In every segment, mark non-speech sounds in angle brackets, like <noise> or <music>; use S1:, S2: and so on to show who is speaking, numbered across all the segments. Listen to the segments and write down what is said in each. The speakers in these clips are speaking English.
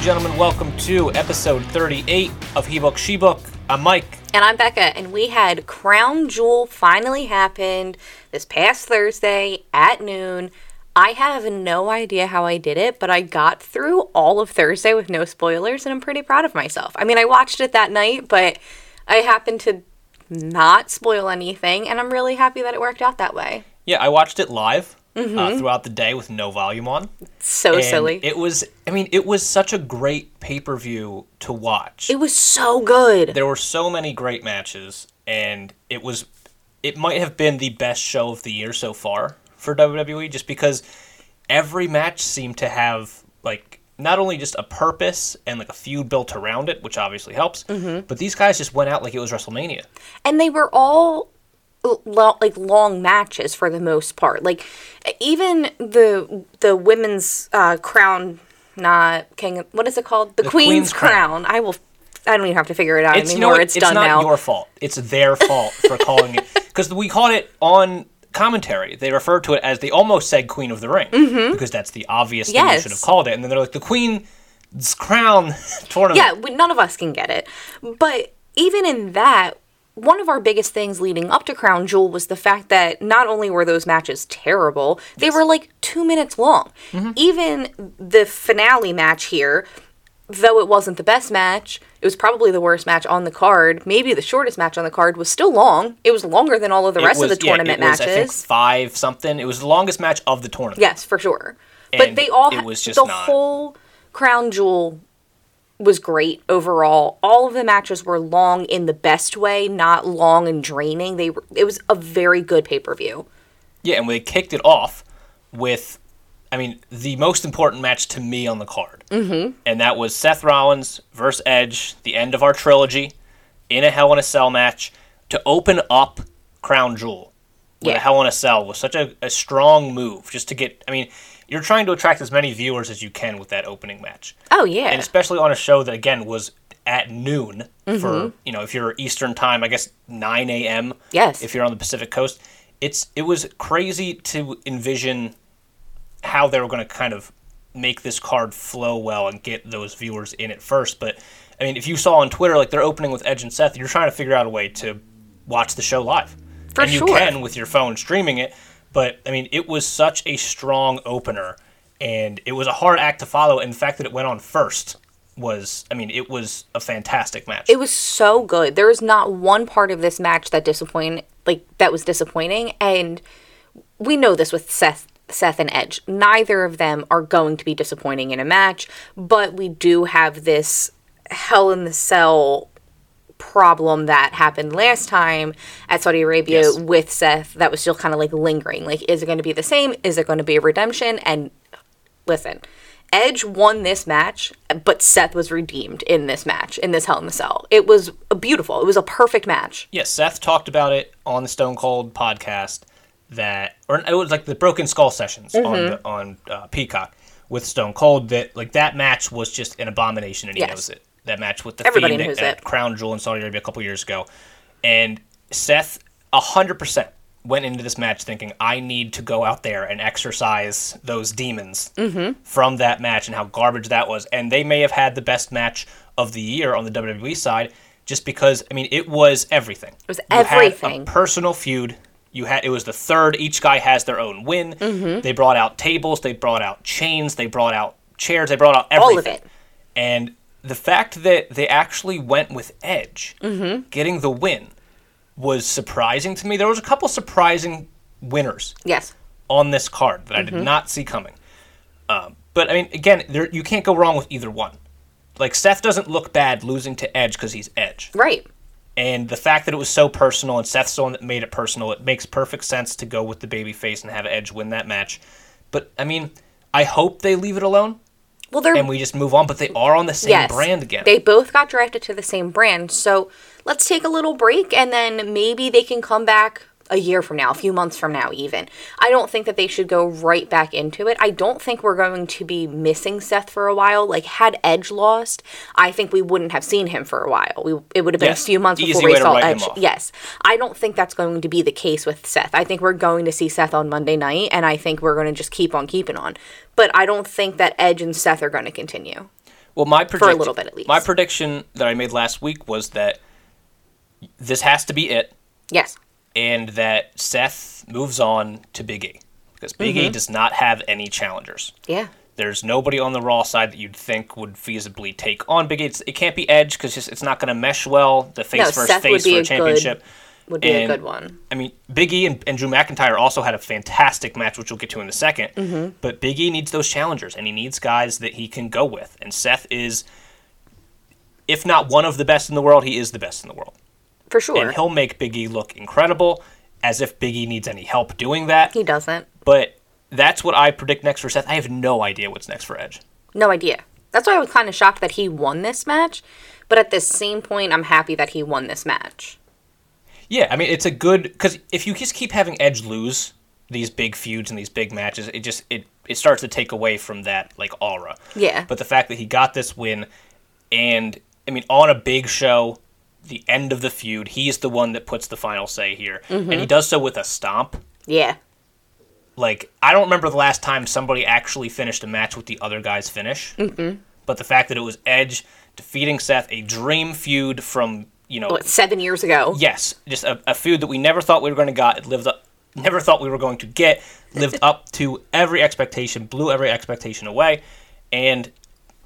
S1: and gentlemen, welcome to episode 38 of He Book, She Book. I'm Mike.
S2: And I'm Becca, and we had Crown Jewel finally happened this past Thursday at noon. I have no idea how I did it, but I got through all of Thursday with no spoilers, and I'm pretty proud of myself. I mean, I watched it that night, but I happened to not spoil anything, and I'm really happy that it worked out that way.
S1: Yeah, I watched it live uh, throughout the day with no volume on.
S2: So
S1: And
S2: silly.
S1: It was, I mean, it was such a great pay per view to watch.
S2: it was so good.
S1: there were so many great matches, and it was, it might have been the best show of the year so far for WWE, just because every match seemed to have like not only just a purpose and like a feud built around it, which obviously helps, but these guys just went out like it was WrestleMania.
S2: and they were all lo- like long matches for the most part. Like even the the women's uh, crown, not king. What is it called? The, Queen's,
S1: Queen's
S2: crown.
S1: Crown.
S2: I will. I don't even have to figure it out
S1: It's you
S2: anymore.
S1: know what?
S2: it's, done
S1: not your fault. It's their fault for <laughs> calling it because we caught it on commentary. They referred to it as they almost said Queen of the Ring because that's the obvious thing they
S2: Mm-hmm.
S1: Should have called it, and then they're like the Queen's Crown <laughs> tournament.
S2: yeah, we, none of us can get it. But even in that, one of our biggest things leading up to Crown Jewel was the fact that not only were those matches terrible, they were like two minutes long.
S1: Mm-hmm.
S2: Even the finale match here, though it wasn't the best match, it was probably the worst match on the card, maybe the shortest match on the card, was still long. It was longer than all of the
S1: It
S2: rest
S1: was-
S2: of the
S1: yeah,
S2: tournament
S1: was,
S2: matches.
S1: I think five something. It was the longest match of the tournament.
S2: Yes, for sure. but they all
S1: it was just
S2: the
S1: not-
S2: whole crown jewel was great overall. All of the matches were long in the best way, not long and draining. They were it was a very good pay-per-view.
S1: Yeah, and we kicked it off with, I mean, the most important match to me on the card. Mm-hmm. And that was Seth Rollins versus Edge, the end of our trilogy, in a Hell in a Cell match to open up Crown Jewel. With
S2: Yeah.
S1: a Hell in a Cell was such a, a strong move just to get, I mean, you're trying to attract as many viewers as you can with that opening match.
S2: Oh yeah.
S1: And especially on a show that, again, was at noon
S2: Mm-hmm.
S1: for, you know, if you're Eastern time, I guess 9 a.m.
S2: Yes.
S1: If you're on the Pacific coast. It's It was crazy to envision how they were going to kind of make this card flow well and get those viewers in it first. But, I mean, if you saw on Twitter, like, they're opening with Edge and Seth, you're trying to figure out a way to watch the show live.
S2: For
S1: and you can with your phone streaming it. But, I mean, it was such a strong opener. And it was a hard act to follow. And the fact that it went on first was, I mean, it was a fantastic match.
S2: It was so good. There was not one part of this match that disappointed like that was disappointing and we know this with Seth Seth and Edge. Neither of them are going to be disappointing in a match, but we do have this hell in the cell problem that happened last time at Saudi Arabia
S1: Yes.
S2: with Seth that was still kind of like lingering. Like is it going to be the same? Is it going to be a redemption? And listen, Edge won this match, but Seth was redeemed in this match, in this Hell in the Cell. It was a beautiful. It was a perfect match.
S1: Yeah, Seth talked about it on the Stone Cold podcast that, or it was like the Broken Skull sessions on
S2: Mm-hmm.
S1: the, on uh, Peacock with Stone Cold. That like that match was just an abomination, and he
S2: Yes.
S1: knows it. That match with the
S2: Everybody
S1: Fiend at, at. Crown Jewel in Saudi Arabia a couple years ago, and Seth hundred percent went into this match thinking I need to go out there and exercise those demons
S2: Mm-hmm.
S1: from that match and how garbage that was. And they may have had the best match of the year on the WWE side, just because I mean it was everything. It
S2: was
S1: You
S2: everything.
S1: a personal feud. You had it was the third. Each guy has their own win.
S2: Mm-hmm.
S1: They brought out tables. They brought out chains. They brought out chairs. They brought out everything.
S2: All of it.
S1: And the fact that they actually went with Edge
S2: Mm-hmm.
S1: getting the win was surprising to me. There was a couple surprising winners
S2: Yes.
S1: on this card that I
S2: Mm-hmm.
S1: did not see coming. Um, but I mean, again, there, you can't go wrong with either one. Like Seth doesn't look bad losing to Edge because he's Edge,
S2: Right.
S1: and the fact that it was so personal and Seth's the one that made it personal, it makes perfect sense to go with the baby face and have Edge win that match. But I mean, I hope they leave it alone
S2: Well, they're
S1: and we just move on. But they are on the same
S2: yes,
S1: brand again.
S2: They both got drafted to the same brand. So let's take a little break and then maybe they can come back a year from now, a few months from now, even. I don't think that they should go right back into it. I don't think we're going to be missing Seth for a while. Like, had Edge lost, I think we wouldn't have seen him for a while. We, it would have been
S1: Yes,
S2: a few months
S1: easy
S2: before we saw Edge. Yes. I don't think that's going to be the case with Seth. I think we're going to see Seth on Monday night, and I think we're going to just keep on keeping on. But I don't think that Edge and Seth are going to continue.
S1: Well, my
S2: for a little bit at least.
S1: My prediction that I made last week was that this has to be it,
S2: yes.
S1: And that Seth moves on to Big E because Big
S2: Mm-hmm.
S1: E does not have any challengers.
S2: Yeah.
S1: There's nobody on the Raw side that you'd think would feasibly take on Big E. It's, it can't be Edge because it's not going to mesh well. The face
S2: No,
S1: versus
S2: Seth
S1: face for
S2: a
S1: a
S2: good-
S1: championship.
S2: Would be
S1: And-
S2: a good one.
S1: I mean, Big E and, and Drew McIntyre also had a fantastic match, which we'll get to in a 2nd
S2: Mm-hmm.
S1: But Big E needs those challengers, and he needs guys that he can go with. And Seth is, if not one of the best in the world, he is the best in the world.
S2: For sure.
S1: And he'll make Big E look incredible, as if Big E needs any help doing that.
S2: he doesn't.
S1: But that's what I predict next for Seth. I have no idea what's next for Edge.
S2: No idea. That's why I was kind of shocked that he won this match. But at the same point, I'm happy that he won this match.
S1: Yeah, I mean it's a good because if you just keep having Edge lose these big feuds and these big matches, it just it it starts to take away from that like aura.
S2: Yeah.
S1: But the fact that he got this win, and I mean on a big show, the end of the feud, he's the one that puts the final say here, and he does so with a stomp.
S2: Yeah.
S1: Like I don't remember the last time somebody actually finished a match with the other guy's finish. Mm-hmm. But the fact that it was Edge defeating Seth, a dream feud from you know
S2: What, seven years ago?
S1: yes, just a, a food that we never thought we were going to get. It lived up, never thought we were going to get. Lived <laughs> up to every expectation, blew every expectation away, and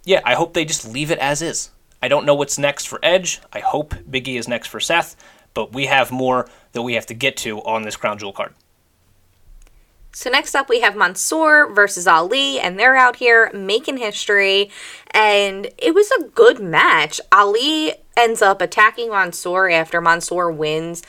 S1: yeah, I hope they just leave it as is. I don't know what's next for Edge. I hope Biggie is next for Seth, but we have more that we have to get to on this crown jewel card.
S2: So next up we have Mansoor versus Ali, and they're out here making history, and it was a good match. Ali ends up attacking Mansoor after Mansoor wins,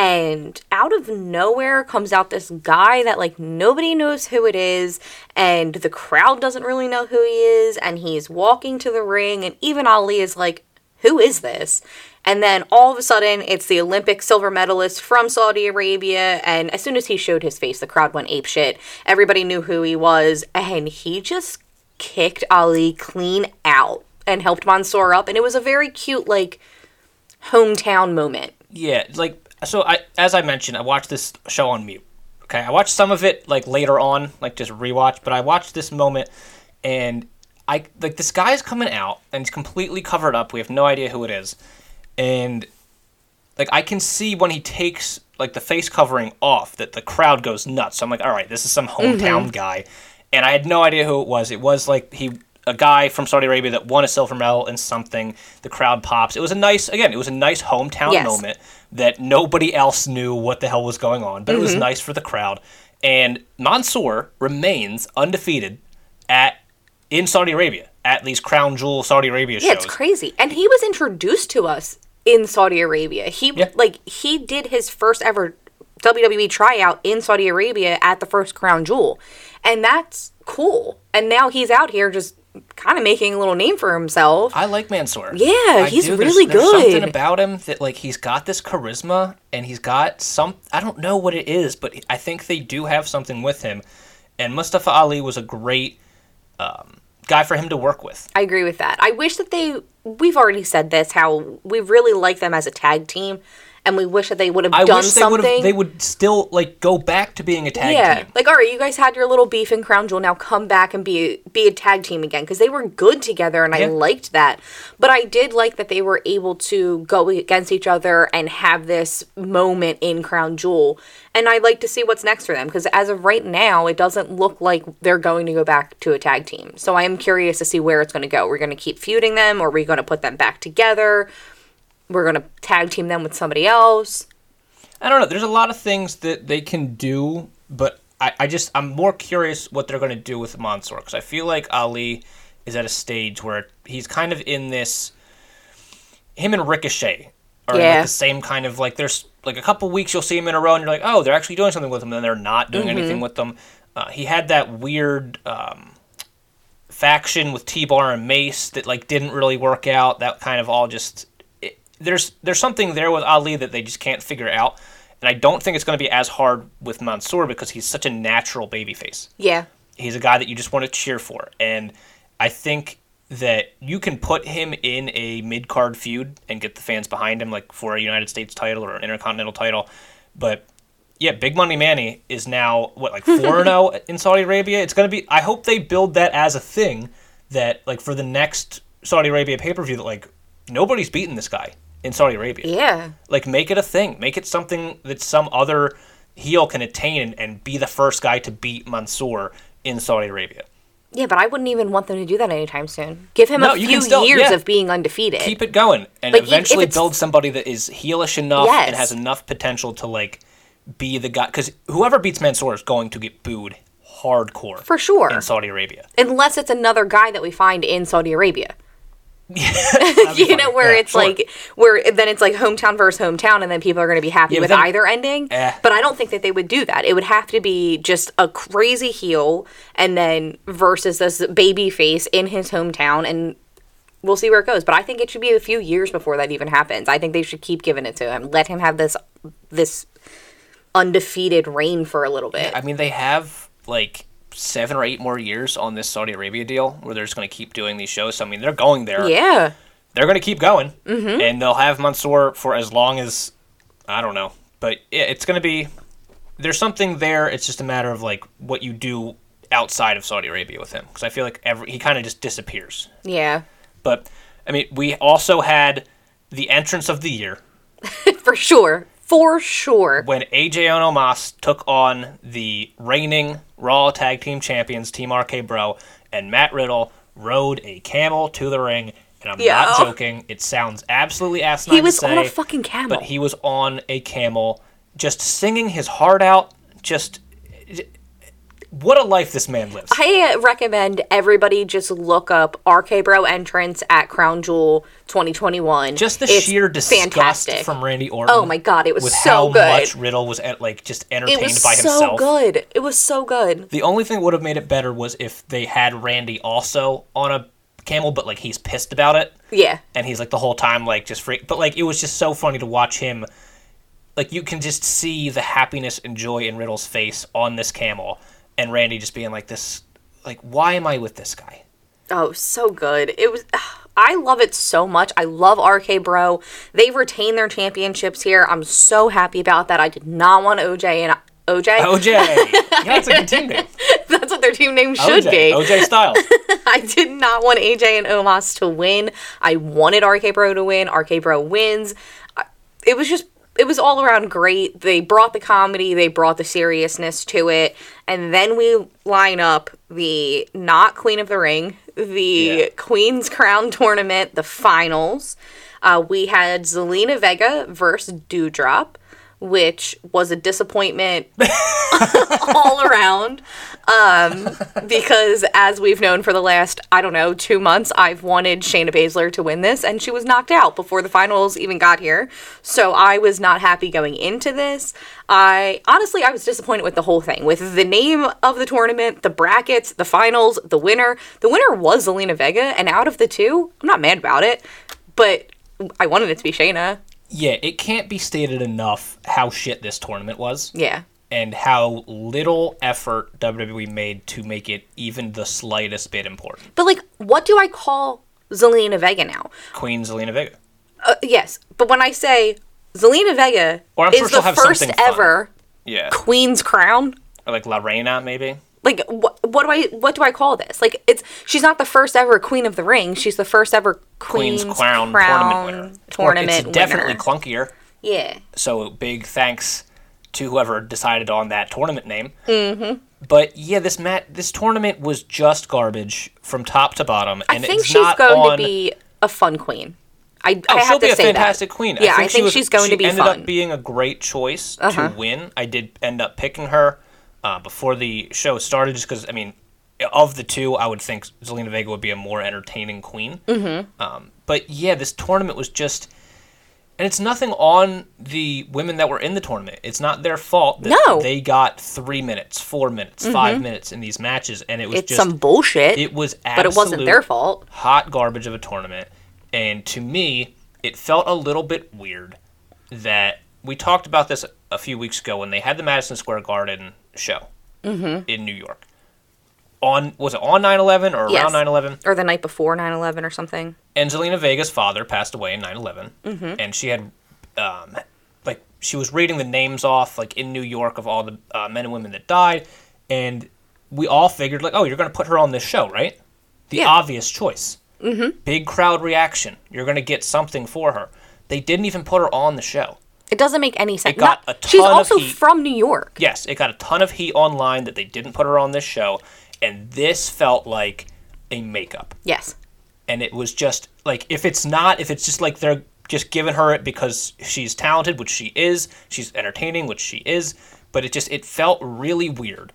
S2: and out of nowhere comes out this guy that like nobody knows who it is, and the crowd doesn't really know who he is, and he's walking to the ring, and even Ali is like, who is this? And then all of a sudden, it's the Olympic silver medalist from Saudi Arabia. And as soon as he showed his face, the crowd went ape shit. Everybody knew who he was. And he just kicked Ali clean out and helped Mansoor up. And it was a very cute, like, hometown moment.
S1: Yeah, like so. I as I mentioned, I watched this show on mute. Okay, I watched some of it like later on, like just rewatch. But I watched this moment, and I like this guy's coming out and he's completely covered up. We have no idea who it is, and like I can see when he takes like the face covering off that the crowd goes nuts. So I'm like, all right, this is some hometown mm-hmm. guy, and I had no idea who it was. It was like he a guy from Saudi Arabia that won a silver medal in something. The crowd pops. It was a nice again. It was a nice hometown
S2: Yes.
S1: moment that nobody else knew what the hell was going on, but it was mm-hmm. nice for the crowd. And Mansoor remains undefeated at in Saudi Arabia at these crown jewel Saudi Arabia
S2: Yeah, it's crazy. And he was introduced to us in Saudi Arabia. He
S1: Yeah.
S2: like he did his first ever WWE tryout in Saudi Arabia at the first Crown Jewel. And that's cool. And now he's out here just kind of making a little name for himself.
S1: I like Mansoor.
S2: Yeah,
S1: I
S2: he's
S1: do. There's-
S2: really
S1: there's Something about him that like he's got this charisma and he's got some. I don't know what it is, but I think they do have something with him. And Mustafa Ali was a great um, guy for him to work with.
S2: I agree with that. I wish that they we've already said this how we really like them as a tag team and we wish that they would have
S1: I
S2: done
S1: wish they would
S2: something.
S1: have. They would still like go back to being a tag
S2: yeah,
S1: team.
S2: like all right, you guys had your little beef in Crown Jewel. Now come back and be be a tag team again because they were good together, and I liked that. But I did like that they were able to go against each other and have this moment in Crown Jewel. And I'd like to see what's next for them because as of right now, it doesn't look like they're going to go back to a tag team. So I am curious to see where it's going to go. We're going to keep feuding them, or are we going to put them back together? We're going to tag team them with somebody else.
S1: I don't know. There's a lot of things that they can do, but I, I just I'm more curious what they're going to do with Mansoor because I feel like Ali is at a stage where he's kind of in this. Him and Ricochet are
S2: Yeah.
S1: like the same kind of like there's like a couple weeks you'll see him in a row and you're like oh they're actually doing something with him and then they're not doing anything with them. Uh, he had that weird um, faction with T-Bar and Mace that like didn't really work out. That kind of all just there's there's something there with Ali that they just can't figure out. And I don't think it's going to be as hard with Mansoor because he's such a natural babyface.
S2: Yeah.
S1: He's a guy that you just want to cheer for. And I think that you can put him in a mid card feud and get the fans behind him, like for a United States title or an Intercontinental title. But yeah, Big Money Manny is now what like four and zero <laughs> oh in Saudi Arabia. It's gonna be. I hope they build that as a thing that like for the next Saudi Arabia pay per view that like nobody's beaten this guy in Saudi Arabia.
S2: Yeah.
S1: Like make it a thing. Make it something that some other heel can attain and, and be the first guy to beat Mansoor in Saudi Arabia.
S2: Yeah, but I wouldn't even want them to do that anytime soon. Give him
S1: No,
S2: a few
S1: still-
S2: years
S1: yeah.
S2: of being undefeated.
S1: Keep it going and
S2: Like,
S1: eventually build somebody that is heelish enough and has enough potential to like be the guy because whoever beats Mansoor is going to get booed hardcore
S2: For sure.
S1: in Saudi Arabia.
S2: Unless it's another guy that we find in Saudi Arabia. <laughs> You know where
S1: Yeah,
S2: it's
S1: sure.
S2: like where then it's like hometown versus hometown and then people are going to be happy
S1: Yeah,
S2: with
S1: then-
S2: either ending.
S1: Eh.
S2: but i don't think that they would do that. It would have to be just a crazy heel and then versus this baby face in his hometown and we'll see where it goes. But i think it should be a few years before that even happens. I think they should keep giving it to him. Let him have this this undefeated reign for a little bit.
S1: I mean, they have like seven or eight more years on this Saudi Arabia deal where they're just going to keep doing these shows. So, I mean, they're going there.
S2: yeah
S1: They're going to keep going. Mm-hmm. And they'll have Mansoor for as long as, I don't know. But yeah, it's going to be, there's something there. It's just a matter of like what you do outside of Saudi Arabia with him. Because I feel like every, he kind of just disappears.
S2: yeah
S1: But, I mean, we also had the entrance of the year <laughs>
S2: for sure for sure
S1: when AJ and Omos took on the reigning Raw Tag Team Champions, Team RK Bro, and Matt Riddle rode a camel to the ring. And I'm not joking. It sounds absolutely asinine
S2: he was
S1: say,
S2: on a fucking camel
S1: but he was on a camel, just singing his heart out. Just what a life this man lives.
S2: I recommend everybody just look up RK Bro entrance at Crown Jewel 2021.
S1: just the
S2: It's
S1: sheer disgust
S2: fantastic.
S1: from Randy Orton.
S2: Oh my God, it was
S1: with
S2: so
S1: how
S2: good.
S1: much Riddle was at, like just
S2: It
S1: entertained
S2: was
S1: by
S2: so
S1: himself.
S2: So good. It was so good.
S1: The only thing that would have made it better was if they had Randy also on a camel, but like he's pissed about it,
S2: Yeah.
S1: and he's like the whole time like just freak. But like it was just so funny to watch him. Like you can just see the happiness and joy in Riddle's face on this camel, and Randy just being like this, like why am I with this guy?
S2: Oh, so good. It was. <sighs> I love it so much. I love RK Bro. They retain their championships here. I'm so happy about that. I did not want OJ and OJ.
S1: OJ, yeah, that's a good team name. <laughs>
S2: That's what their team name should
S1: OJ,
S2: be.
S1: OJ Styles. <laughs>
S2: I did not want AJ and Omos to win. I wanted RK Bro to win. RK Bro wins. It was just, it was all around great. They brought the comedy, they brought the seriousness to it. And then we line up the not Queen of the Ring, the
S1: Yeah.
S2: Queen's Crown <laughs> tournament, the finals. Uh, we had Zelina Vega versus Dewdrop, which was a disappointment <laughs> all around. Um, because as we've known for the last, I don't know, two months, I've wanted Shayna Baszler to win this, and she was knocked out before the finals even got here. So I was not happy going into this. I honestly, I was disappointed with the whole thing, with the name of the tournament, the brackets, the finals, the winner. The winner was Zelina Vega, and out of the two, I'm not mad about it, but I wanted it to be Shayna.
S1: Yeah, it can't be stated enough how shit this tournament was.
S2: Yeah.
S1: and how little effort WWE made to make it even the slightest bit important.
S2: But like, what do I call Zelina Vega now?
S1: Queen Zelina Vega.
S2: Uh, yes, but when I say Zelina Vega
S1: Or I'm
S2: is
S1: sure
S2: the first ever
S1: Yeah.
S2: Queen's crown,
S1: Or like La Reina, maybe.
S2: Like what, what do I what do I call this? Like it's she's not the first ever Queen of the Ring. She's the first ever
S1: Queen's,
S2: Queen's,
S1: Crown,
S2: Crown
S1: tournament winner.
S2: tournament
S1: it's definitely
S2: winner.
S1: clunkier.
S2: yeah,
S1: So big thanks to whoever decided on that tournament name. Mm-hmm. But yeah, this mat this tournament was just garbage from top to bottom,
S2: I
S1: and
S2: think
S1: it's
S2: she's
S1: not
S2: going
S1: on.
S2: to be a fun queen. I,
S1: Oh,
S2: I
S1: she'll be
S2: to
S1: a
S2: say
S1: fantastic
S2: that.
S1: queen.
S2: Yeah, I
S1: she
S2: think
S1: was-
S2: she's going
S1: she
S2: to be
S1: ended
S2: fun.
S1: up being a great choice
S2: Uh-huh.
S1: to win. I did end up picking her uh, before the show started, just because I mean, of the two, I would think Zelina Vega would be a more entertaining queen. Mm-hmm. Um, but yeah, this tournament was just. And it's nothing on the women that were in the tournament. It's not their fault that
S2: No.
S1: they got three minutes, four minutes, five minutes in these matches, and it was
S2: it's
S1: just
S2: some bullshit,
S1: it was
S2: but it wasn't their fault.
S1: hot garbage of a tournament. And to me, it felt a little bit weird that we talked about this a few weeks ago when they had the Madison Square Garden show
S2: Mm-hmm.
S1: in New York. On was it on 9/11 or
S2: Yes.
S1: around 9/11?
S2: Or the night before 9-11 or something.
S1: Zelina Vega's father passed away in 9/11,
S2: Mm-hmm.
S1: and she had um, like she was reading the names off like in New York of all the uh, men and women that died, and we all figured like, oh, you're going to put her on this show, right? The
S2: Yeah.
S1: obvious choice. Mm-hmm. Big crowd reaction. You're going to get something for her. They didn't even put her on the show.
S2: It doesn't make any sense.
S1: got
S2: Not-
S1: a
S2: she's
S1: of
S2: also
S1: heat.
S2: from New York.
S1: Yes, it got a ton of heat online that they didn't put her on this show, and this felt like a makeup.
S2: Yes.
S1: And it was just like if it's not, if it's just like they're just giving her it because she's talented, which she is, she's entertaining, which she is, but it just it felt really weird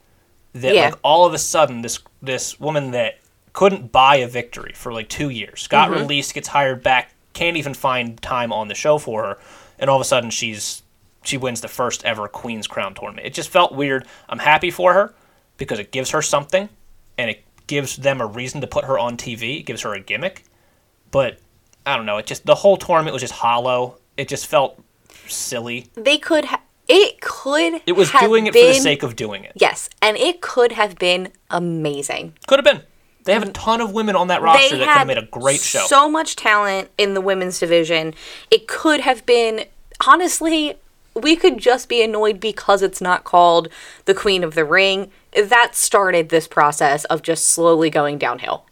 S1: that
S2: Yeah.
S1: like all of a sudden this this woman that couldn't buy a victory for like two years got
S2: Mm-hmm.
S1: released, gets hired back, can't even find time on the show for her, and all of a sudden she's she wins the first ever Queen's Crown tournament. It just felt weird. I'm happy for her because it gives her something and it gives them a reason to put her on TV. It gives her a gimmick. But I don't know. It just the whole tournament was just hollow. It just felt silly.
S2: They could ha- it could
S1: It was doing it for the sake of doing it.
S2: Yes, and it could have been amazing.
S1: Could have been. They have a ton of women on that roster that could have made a great show.
S2: So much talent in the women's division. It could have been honestly, we could just be annoyed because it's not called the Queen of the Ring. That started this process of just slowly going downhill.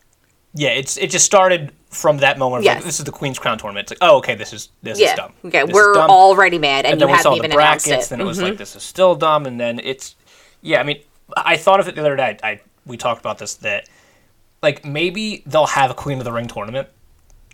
S1: yeah, it's it just started from that moment. Of like,
S2: Yes.
S1: this is the Queen's Crown tournament. It's like, oh, okay, this is this
S2: Yeah.
S1: is dumb.
S2: Okay,
S1: This
S2: we're
S1: dumb.
S2: already mad and,
S1: and
S2: you
S1: then we
S2: haven't
S1: saw the brackets.
S2: it.
S1: Then it was
S2: Mhm.
S1: like this is still dumb, and then it's yeah. I mean, I thought of it the other day. I we talked about this that like maybe they'll have a Queen of the Ring tournament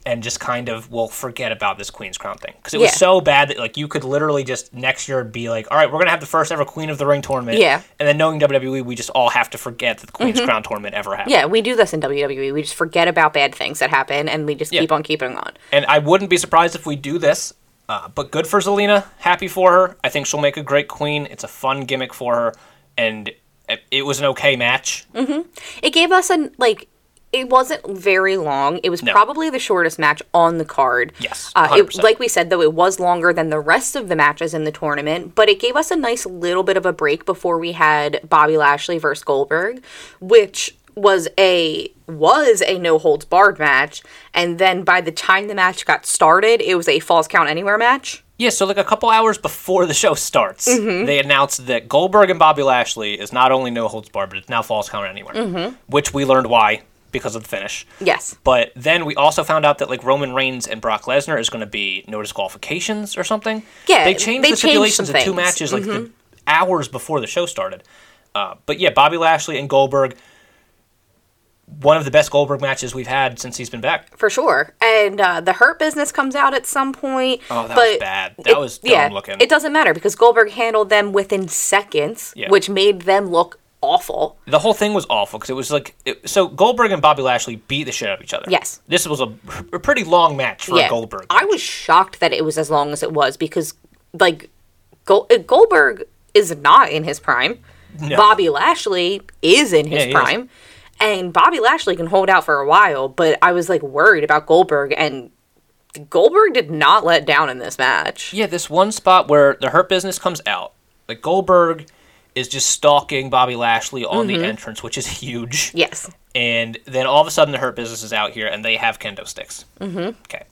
S1: and just kind of will forget about this Queen's Crown thing because it was
S2: Yeah.
S1: so bad that like you could literally just next year be like, all right, we're gonna have the first ever Queen of the Ring tournament.
S2: Yeah.
S1: and then knowing WWE, we just all have to forget that the Queen's Crown tournament ever happened.
S2: Yeah, we do this in WWE. We just forget about bad things that happen and we just
S1: Yeah.
S2: keep on keeping on.
S1: And I wouldn't be surprised if we do this. Uh, but good for Zelina. Happy for her. I think she'll make a great queen. It's a fun gimmick for her, and it, it was an okay match. Mm-hmm.
S2: It gave us an like it wasn't very long. It was
S1: No.
S2: probably the shortest match on the card.
S1: Yes,
S2: Uh, it, like we said, though, it was longer than the rest of the matches in the tournament, but it gave us a nice little bit of a break before we had Bobby Lashley versus Goldberg, which was a was a no holds barred match, and then by the time the match got started, it was a falls count anywhere match.
S1: Yeah, so like a couple hours before the show starts, they announced that Goldberg and Bobby Lashley is not only no holds barred, but it's now falls count anywhere. Which we learned why because of the finish.
S2: Yes.
S1: But then we also found out that like Roman Reigns and Brock Lesnar is going to be no disqualifications or something.
S2: Yeah,
S1: they changed
S2: they
S1: the stipulations in two.
S2: Mm-hmm.
S1: matches like the hours before the show started. Uh, but yeah, Bobby Lashley and Goldberg, one of the best Goldberg matches we've had since he's been back.
S2: For sure. And uh, the Hurt Business comes out at some point.
S1: Oh, that
S2: but
S1: was bad. That was dumb
S2: yeah,
S1: looking.
S2: It doesn't matter because Goldberg handled them within seconds,
S1: Yeah.
S2: which made them look awful.
S1: The whole thing was awful because it was like it, so Goldberg and Bobby Lashley beat the shit out of each other.
S2: Yes.
S1: this was a, a <laughs> pretty long match for
S2: yeah.
S1: Goldberg.
S2: I was shocked that it was as long as it was because, like, uh, Goldberg is not in his prime.
S1: No.
S2: Bobby Lashley is in his
S1: Yeah, he is.
S2: prime. And Bobby Lashley can hold out for a while, but I was like worried about Goldberg and Goldberg did not let down in this match.
S1: Yeah, this one spot where the Hurt Business comes out, like Goldberg is just stalking Bobby Lashley on
S2: Mm-hmm.
S1: the entrance, which is huge.
S2: Yes.
S1: And then all of a sudden, the Hurt Business is out here, and they have kendo sticks. Mm-hmm. Okay.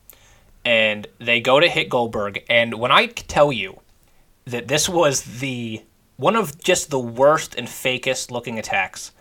S1: And they go to hit Goldberg, and when I tell you that this was the one of just the worst and fakest looking attacks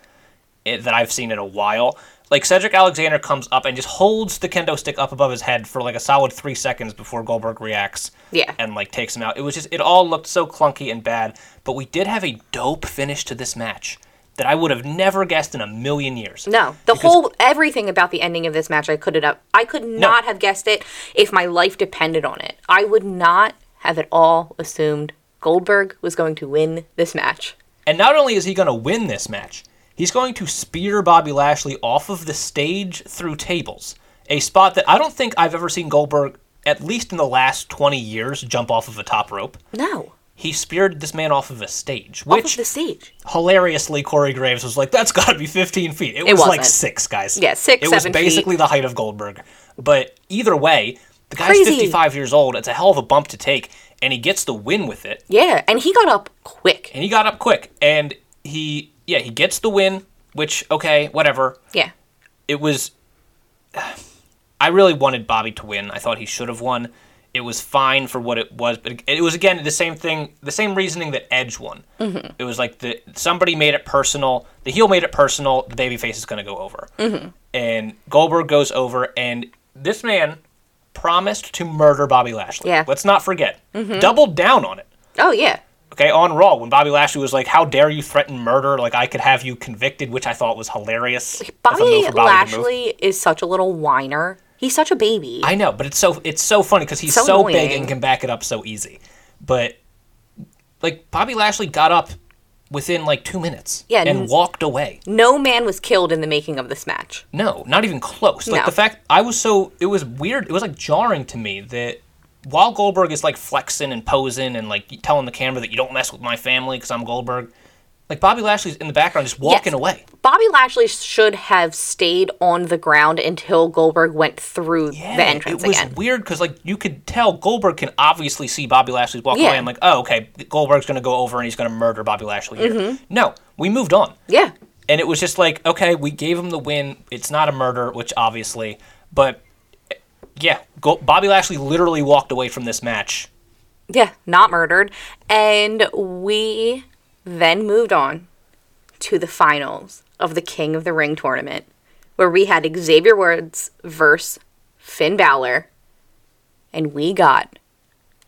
S1: that I've seen in a while. Like Cedric Alexander comes up and just holds the kendo stick up above his head for like a solid three seconds before Goldberg reacts.
S2: Yeah.
S1: And like takes him out. It was just it all looked so clunky and bad. But we did have a dope finish to this match that I would have never guessed in a million years.
S2: No, the
S1: Because-
S2: whole everything about the ending of this match, I could have, I could not have guessed it if my life depended on it. I would not have at all assumed Goldberg was going to win this match.
S1: And not only is he going to win this match, he's going to spear Bobby Lashley off of the stage through tables. A spot that I don't think I've ever seen Goldberg, at least in the last 20 years, jump off of a top rope.
S2: No,
S1: He speared this man off of a stage, which off
S2: of the stage.
S1: hilariously Corey Graves was like, "That's got to be 15 feet." It was like
S2: wasn't.
S1: six guys.
S2: Yeah, six,
S1: It was
S2: seven feet.
S1: basically the height of Goldberg. But either way, the guy's
S2: Crazy.
S1: 55 years old. It's a hell of a bump to take, and he gets the win with it.
S2: Yeah, and he got up quick.
S1: And he got up quick, and he yeah he gets the win. Which okay, whatever.
S2: Yeah,
S1: It was. I really wanted Bobby to win. I thought he should have won. it was fine for what it was, but it was again the same thing, the same reasoning that Edge won. Mm-hmm. It was like the somebody made it personal. The heel made it personal. The babyface is going to go over, mm-hmm. and Goldberg goes over, and this man promised to murder Bobby Lashley.
S2: Yeah.
S1: Let's not forget. Doubled down on it.
S2: Oh yeah.
S1: Okay, on Raw when Bobby Lashley was like, "How dare you threaten murder? Like I could have you convicted," which I thought was hilarious.
S2: Bobby
S1: Bobby.
S2: Lashley is such a little whiner. He's such a baby.
S1: I know, but it's so it's so funny because he's
S2: So
S1: so, big and can back it up so easy. But like Bobby Lashley got up within like two minutes,
S2: Yeah,
S1: and
S2: n-
S1: walked away.
S2: no man was killed in the making of this match.
S1: No, not even close. Like
S2: No.
S1: the fact I was so it was weird. It was like jarring to me that while Goldberg is like flexing and posing and like telling the camera that you don't mess with my family because I'm Goldberg, like Bobby Lashley's in the background just walking
S2: Yes.
S1: away.
S2: Bobby Lashley should have stayed on the ground until Goldberg went through the entrance
S1: it was
S2: again.
S1: weird because like you could tell Goldberg can obviously see Bobby Lashley's walk
S2: Yeah.
S1: away. I'm like, oh okay, Goldberg's gonna go over and he's gonna murder Bobby Lashley.
S2: Mm-hmm.
S1: No, we moved on,
S2: Yeah.
S1: and it was just like, okay, we gave him the win. It's not a murder, which obviously, but yeah, Go- Bobby Lashley literally walked away from this match.
S2: Yeah, not murdered. And we then moved on to the finals of the King of the Ring tournament, where we had Xavier Woods versus Finn Balor, and we got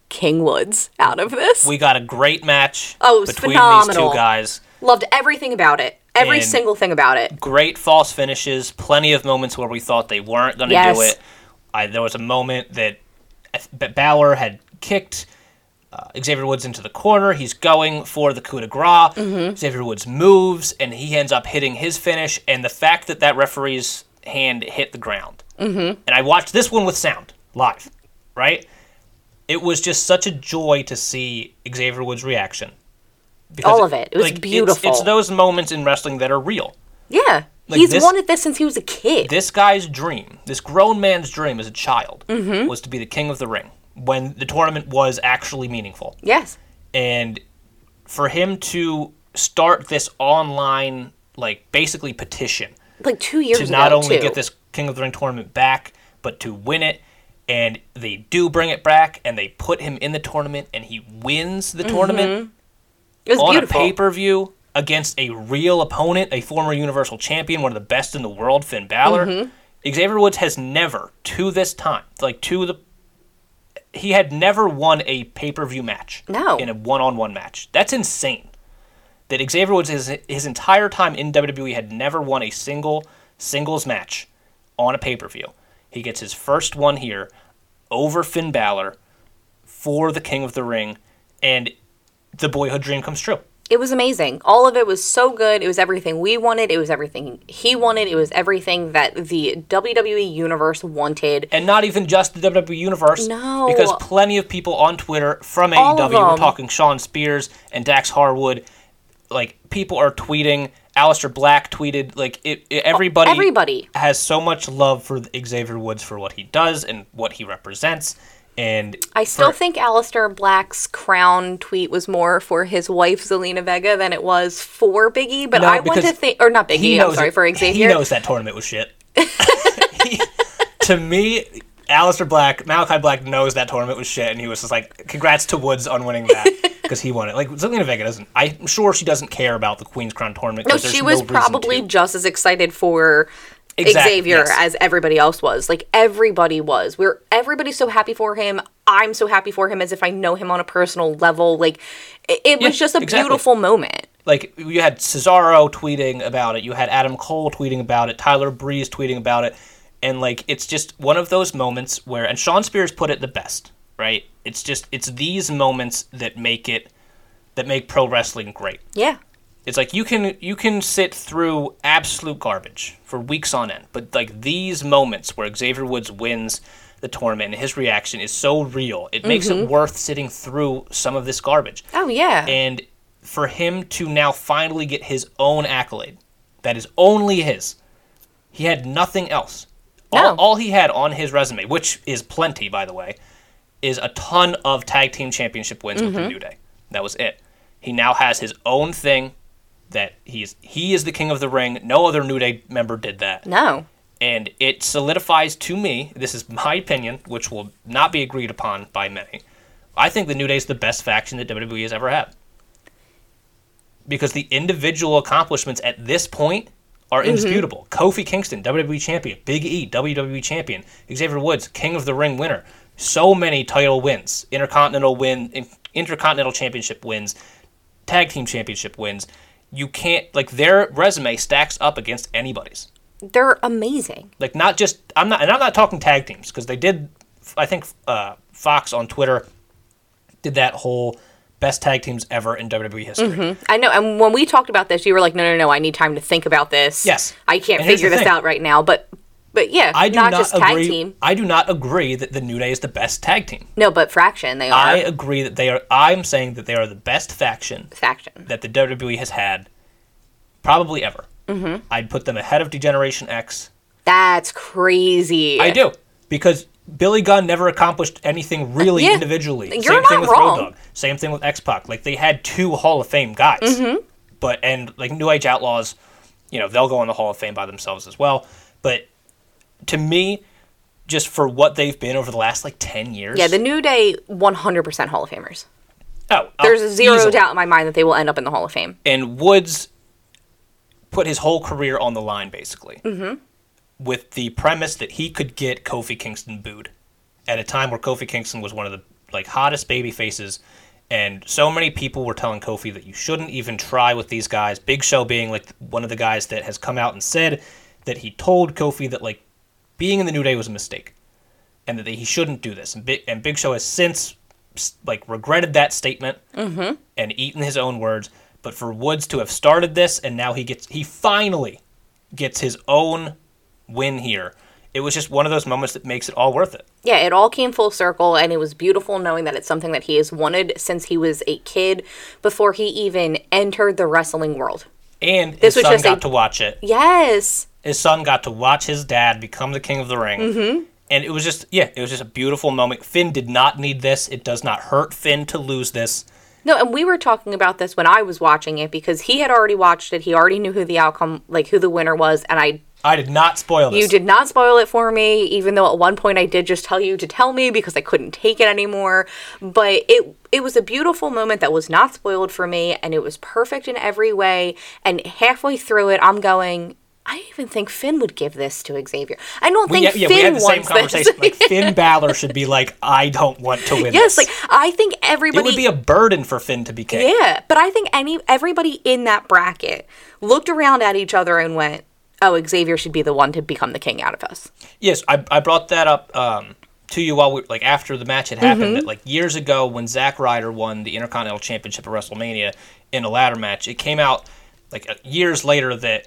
S2: King Woods out of this.
S1: We got a great match
S2: Oh, it was
S1: between
S2: phenomenal.
S1: these two guys.
S2: Loved everything about it. Every
S1: And-
S2: single thing about it.
S1: great false finishes, plenty of moments where we thought they weren't going to do it. I, there was a moment that Balor had kicked uh, Xavier Woods into the corner. He's going for the coup de grace.
S2: Mm-hmm.
S1: Xavier Woods moves, and he ends up hitting his finish. And the fact that that referee's hand hit the ground, mm-hmm. and I watched this one with sound live, right? It was just such a joy to see Xavier Woods' reaction. Because,
S2: All of it. It was
S1: it's-
S2: beautiful.
S1: It's, those moments in wrestling that are real
S2: Yeah.
S1: Like
S2: He's
S1: this-
S2: wanted this since he was a kid.
S1: this guy's dream, this grown man's dream as a child,
S2: Mm-hmm.
S1: was to be the king of the ring when the tournament was actually meaningful.
S2: yes.
S1: And for him to start this online, like basically petition
S2: Like two years
S1: to
S2: ago.
S1: not only
S2: too.
S1: get this king of the ring tournament back, but to win it. And they do bring it back, and they put him in the tournament, and he wins the tournament
S2: It was
S1: on
S2: beautiful.
S1: a pay per view against a real opponent, a former Universal Champion, one of the best in the world, Finn Balor.
S2: Mm-hmm.
S1: Xavier Woods has never, to this time, like to the, he had never won a pay per view match.
S2: No.
S1: In a one on one match. That's insane. That Xavier Woods, his, his entire time in WWE, had never won a single singles match on a pay per view. He gets his first one here over Finn Balor for the King of the Ring, and the boyhood dream comes true.
S2: It was amazing. All of it was so good. It was everything we wanted. It was everything he wanted. It was everything that the WWE universe wanted.
S1: and not even just the WWE universe.
S2: No.
S1: because plenty of people on Twitter from
S2: All
S1: AEW, we're talking Shawn Spears and Dax Harwood. Like people are tweeting. Aleister Black tweeted. Like it, it- everybody.
S2: Everybody.
S1: has so much love for Xavier Woods for what he does and what he represents. And
S2: I still
S1: for-
S2: think Aleister Black's crown tweet was more for his wife Zelina Vega than it was for Biggie. But
S1: No,
S2: I want to think, or not Biggie. I'm sorry for
S1: He knows that tournament was shit. <laughs> He- to me, Aleister Black, Malachi Black knows that tournament was shit, and he was just like, "Congrats to Woods on winning that <laughs> because he won it." Like Zelina Vega doesn't. I'm sure she doesn't care about the Queen's Crown tournament.
S2: No, she was
S1: reason
S2: probably
S1: to.
S2: just as excited for
S1: Exactly,
S2: Xavier
S1: yes.
S2: as everybody else was. Like everybody was. We're everybody's so happy for him. I'm so happy for him as if I know him on a personal level. Like it, it was just a
S1: exactly.
S2: beautiful moment.
S1: like you had Cesaro tweeting about it, you had Adam Cole tweeting about it, Tyler Breeze tweeting about it, and like it's just one of those moments where and Shawn Spears put it the best, right? It's just it's these moments that make it that make pro wrestling great.
S2: Yeah.
S1: It's like you can you can sit through absolute garbage for weeks on end, but like these moments where Xavier Woods wins the tournament and his reaction is so real, it makes it worth sitting through some of this garbage
S2: Oh yeah.
S1: and for him to now finally get his own accolade that is only his he had nothing else all,
S2: No.
S1: all he had on his resume which is plenty by the way is a ton of tag team championship wins with
S2: Mm-hmm.
S1: the new day that was it he now has his own thing that he's he is the king of the ring no other new day member did that
S2: no.
S1: And it solidifies to me, this is my opinion, which will not be agreed upon by many. I think the New Day is the best faction that WWE has ever had. Because the individual accomplishments at this point are mm-hmm. indisputable. Kofi Kingston, WWE champion. Big E, WWE champion. Xavier Woods, King of the Ring winner. So many title wins, intercontinental win, intercontinental championship wins, tag team championship wins. You can't like their resume stacks up against anybody's.
S2: They're amazing.
S1: Like not just I'm not and I'm not talking tag teams because they did I think uh, Fox on Twitter did that whole best tag teams ever in WWE history.
S2: I know. And when we talked about this, you were like, "No, no, no! I need time to think about this.
S1: Yes.
S2: I can't
S1: And
S2: figure this
S1: thing.
S2: out right now." But, but yeah,
S1: I do
S2: not,
S1: not,
S2: just tag
S1: agree.
S2: team.
S1: I do not agree that the New Day is the best tag team.
S2: No, but fraction they are
S1: I agree that they are. I'm saying that they are the best faction
S2: faction.
S1: that the WWE has had, probably ever. Mm-hmm. I'd put them ahead of D-Generation X.
S2: That's crazy.
S1: I do because Billy Gunn never accomplished anything really
S2: Yeah.
S1: individually.
S2: You're
S1: Same thing
S2: not
S1: with
S2: wrong.
S1: Road Dogg. Same thing with X Pac. Like they had two Hall of Fame guys,
S2: Mm-hmm.
S1: but and like New Age Outlaws, you know, they'll go in the Hall of Fame by themselves as well. But to me, just for what they've been over the last like ten years,
S2: Yeah, the New Day, 100% Hall of Famers.
S1: oh,
S2: There's
S1: uh,
S2: zero
S1: easily.
S2: doubt in my mind that they will end up in the Hall of Fame.
S1: and Woods put his whole career on the line basically mm-hmm. with the premise that he could get Kofi Kingston booed at a time where Kofi Kingston was one of the like hottest baby faces and so many people were telling Kofi that you shouldn't even try with these guys Big Show being like one of the guys that has come out and said that he told Kofi that like being in the New Day was a mistake and that he shouldn't do this and Big, and Big Show has since like regretted that statement mm-hmm. and eaten his own words. But for Woods to have started this and now he gets he finally gets his own win here. It was just one of those moments that makes it all worth it.
S2: Yeah, it all came full circle, and it was beautiful knowing that it's something that he has wanted since he was a kid before he even entered the wrestling world.
S1: And
S2: This
S1: his
S2: was
S1: son
S2: just a-
S1: got to watch it.
S2: Yes.
S1: His son got to watch his dad become the king of the ring.
S2: Mm-hmm.
S1: And it was just yeah, it was just a beautiful moment. Finn did not need this. It does not hurt Finn to lose this.
S2: No, and we were talking about this when I was watching it because he had already watched it. He already knew who the outcome, like who the winner was, and I
S1: I did not spoil this.
S2: You did not spoil it for me, even though at one point I did just tell you to tell me because I couldn't take it anymore. But it it was a beautiful moment that was not spoiled for me, and it was perfect in every way. And halfway through it, I'm going. I even think Finn would give this to Xavier. I don't
S1: we,
S2: think
S1: yeah,
S2: Finn
S1: we had the same
S2: wants
S1: conversation.
S2: this.
S1: like Finn <laughs> Balor should be like, I don't want to win
S2: yes,
S1: this.
S2: like I think everybody.
S1: It would be a burden for Finn to be king.
S2: Yeah, but I think any everybody in that bracket looked around at each other and went, "Oh, Xavier should be the one to become the king out of us."
S1: Yes, I, I brought that up um, to you while we like after the match had happened. That like years ago when Zack Ryder won the Intercontinental Championship at WrestleMania in a ladder match, it came out like years later that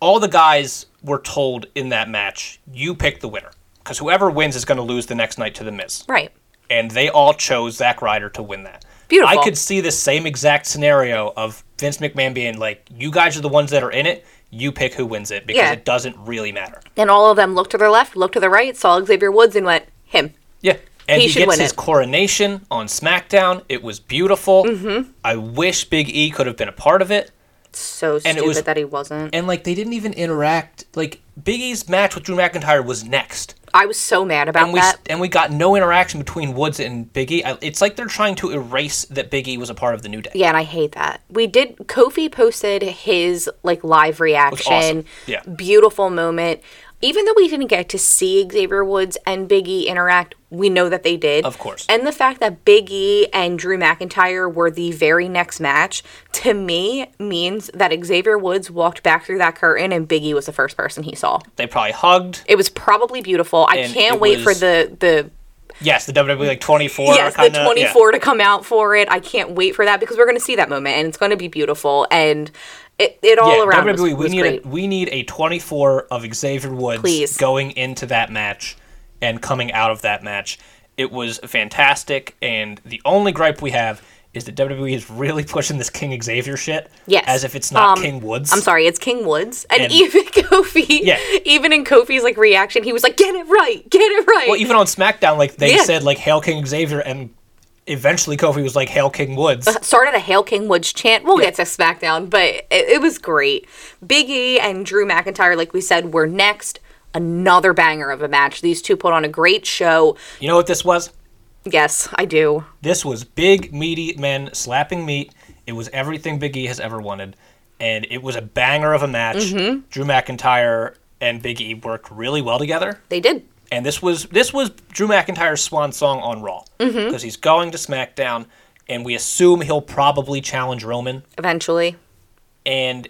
S1: all the guys were told in that match, you pick the winner because whoever wins is going to lose the next night to the Miz,
S2: Right.
S1: and they all chose Zack Ryder to win that.
S2: Beautiful.
S1: I could see the same exact scenario of Vince McMahon being like, "You guys are the ones that are in it. You pick who wins it because
S2: Yeah.
S1: it doesn't really matter."
S2: And all of them looked to their left, looked to their right, saw Xavier Woods, and went, him.
S1: Yeah. And
S2: He
S1: he, gets his
S2: it.
S1: coronation on SmackDown. It was beautiful. Mm-hmm. I wish Big E could have been a part of it.
S2: So stupid
S1: was-
S2: that he wasn't.
S1: And like they didn't even interact. Like Big E's match with Drew McIntyre was next,
S2: I was so mad about
S1: and we
S2: that.
S1: and we got no interaction between Woods and Big E. I- It's like they're trying to erase that Big E was a part of the New Day.
S2: Yeah, and I hate that. We did. Kofi posted his like live reaction.
S1: awesome. Yeah.
S2: Beautiful moment. Even though we didn't get to see Xavier Woods and Big E interact, we know that they did.
S1: Of course.
S2: And the fact that Big E and Drew McIntyre were the very next match, to me, means that Xavier Woods walked back through that curtain and Big E was the first person he saw.
S1: They probably hugged.
S2: It was probably beautiful. I can't
S1: it
S2: wait for the the
S1: Yes, the WWE like twenty four.
S2: yes, the 24 to come out for it. I can't wait for that because we're going to see that moment and it's going to be beautiful and it, it all
S1: Yeah,
S2: around
S1: WWE,
S2: was,
S1: we need
S2: great.
S1: a, we need a 24 of Xavier Woods
S2: Please.
S1: going into that match and coming out of that match. It was fantastic, and the only gripe we have is that WWE is really <laughs> pushing this King Xavier shit
S2: Yes.
S1: as if it's not
S2: Um,
S1: King Woods.
S2: I'm sorry, it's King Woods. And,
S1: And-
S2: even <laughs> Kofi,
S1: Yeah.
S2: even in Kofi's like reaction, he was like, "Get it right, get it right."
S1: Well, even on SmackDown, like they
S2: Yeah.
S1: said, like Hail King Xavier, and eventually Kofi was like Hail King Woods. <laughs>
S2: started a Hail King Woods chant. We'll get to SmackDown, but it, it was great. Big E and Drew McIntyre, like we said, were next. Another banger of a match. These two put on a great show.
S1: You know what this was?
S2: Yes, I do.
S1: This was big, meaty men slapping meat. It was everything Big E has ever wanted. And it was a banger of a match.
S2: Mm-hmm.
S1: Drew McIntyre and Big E worked really well together.
S2: They did.
S1: And this was this was Drew McIntyre's swan song on Raw. Because
S2: Mm-hmm.
S1: he's going to SmackDown, and we assume he'll probably challenge Roman.
S2: Eventually.
S1: And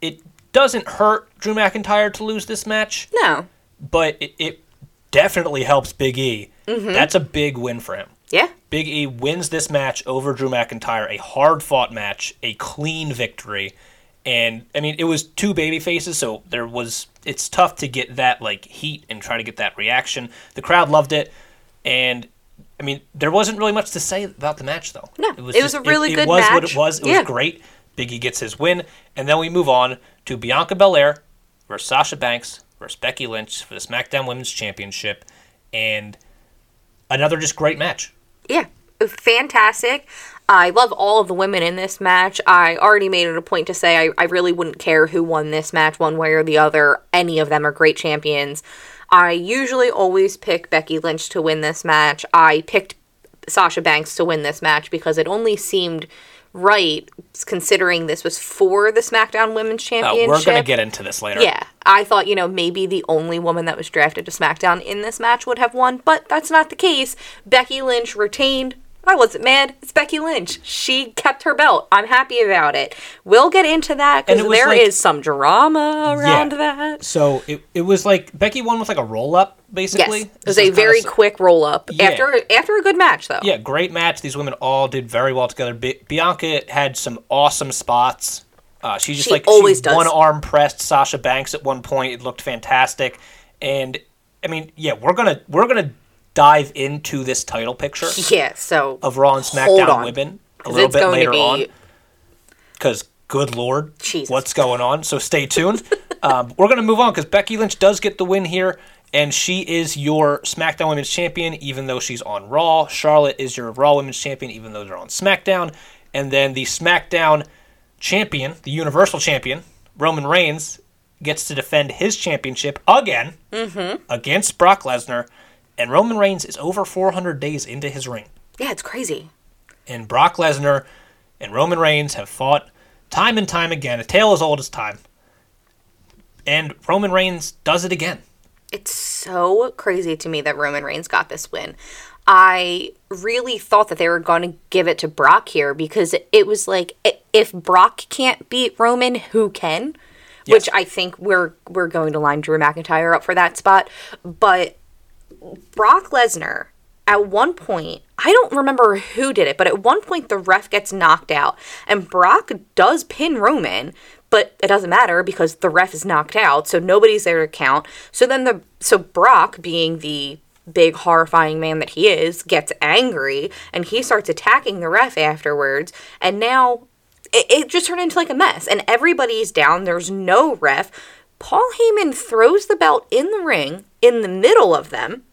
S1: it doesn't hurt Drew McIntyre to lose this match,
S2: No.
S1: but it, it definitely helps Big E.
S2: Mm-hmm.
S1: That's a big win for him.
S2: Yeah.
S1: Big E wins this match over Drew McIntyre, a hard fought match, a clean victory. And I mean, it was two baby faces, so there was it's tough to get that like heat and try to get that reaction. The crowd loved it, and I mean, there wasn't really much to say about the match though.
S2: No, it was a really
S1: it,
S2: good
S1: It was what
S2: match.
S1: it was. It
S2: Yeah.
S1: was great. Big E gets his win, and then we move on to Bianca Belair versus Sasha Banks versus Becky Lynch for the SmackDown Women's Championship, and another just great match.
S2: Yeah, fantastic. I love all of the women in this match. I already made it a point to say I, I really wouldn't care who won this match one way or the other. Any of them are great champions. I usually always pick Becky Lynch to win this match. I picked Sasha Banks to win this match because it only seemed right considering this was for the SmackDown Women's
S1: Oh,
S2: Championship.
S1: we're gonna get into this later.
S2: Yeah, I thought, you know, maybe the only woman that was drafted to SmackDown in this match would have won, but that's not the case. Becky Lynch retained. I wasn't mad. It's Becky Lynch. She kept her belt. I'm happy about it. We'll get into that because
S1: was
S2: there is some drama around
S1: Yeah.
S2: that.
S1: So it, it was like Becky won with like a roll up, basically.
S2: Yes, it
S1: This
S2: was a
S1: is kinda
S2: very quick roll up
S1: Yeah.
S2: after after a good match, though.
S1: Yeah, great match. These women all did very well together. Bi- Bianca had some awesome spots. Uh, she just
S2: She
S1: like
S2: always
S1: she
S2: does.
S1: one arm pressed Sasha Banks at one point. It looked fantastic. And I mean, yeah, we're gonna we're gonna dive into this title picture
S2: Yeah. So
S1: of Raw and SmackDown women a little bit later
S2: be-
S1: on. Because good lord,
S2: Jesus.
S1: what's going on? So stay tuned. <laughs> um, we're gonna move on because Becky Lynch does get the win here, and she is your SmackDown Women's Champion, even though she's on Raw. Charlotte is your Raw Women's Champion, even though they're on SmackDown. And then the SmackDown Champion, the Universal Champion, Roman Reigns, gets to defend his championship again against Brock Lesnar. And Roman Reigns is over 400 days into his reign
S2: yeah, it's crazy.
S1: and Brock Lesnar and Roman Reigns have fought time and time again, a tale as old as time. And Roman Reigns does it again.
S2: It's so crazy to me that Roman Reigns got this win. I really thought that they were going to give it to Brock here because it was like if Brock can't beat Roman, who can? Which I think we're we're going to line Drew McIntyre up for that spot. But Brock Lesnar, at one point, I don't remember who did it, but at one point the ref gets knocked out. And Brock does pin Roman, but it doesn't matter because the ref is knocked out, so nobody's there to count. So then the so Brock being the big horrifying man that he is gets angry and he starts attacking the ref afterwards. And now it, it just turned into like a mess and everybody's down. There's no ref. Paul heyman throws the belt in the ring in the middle of them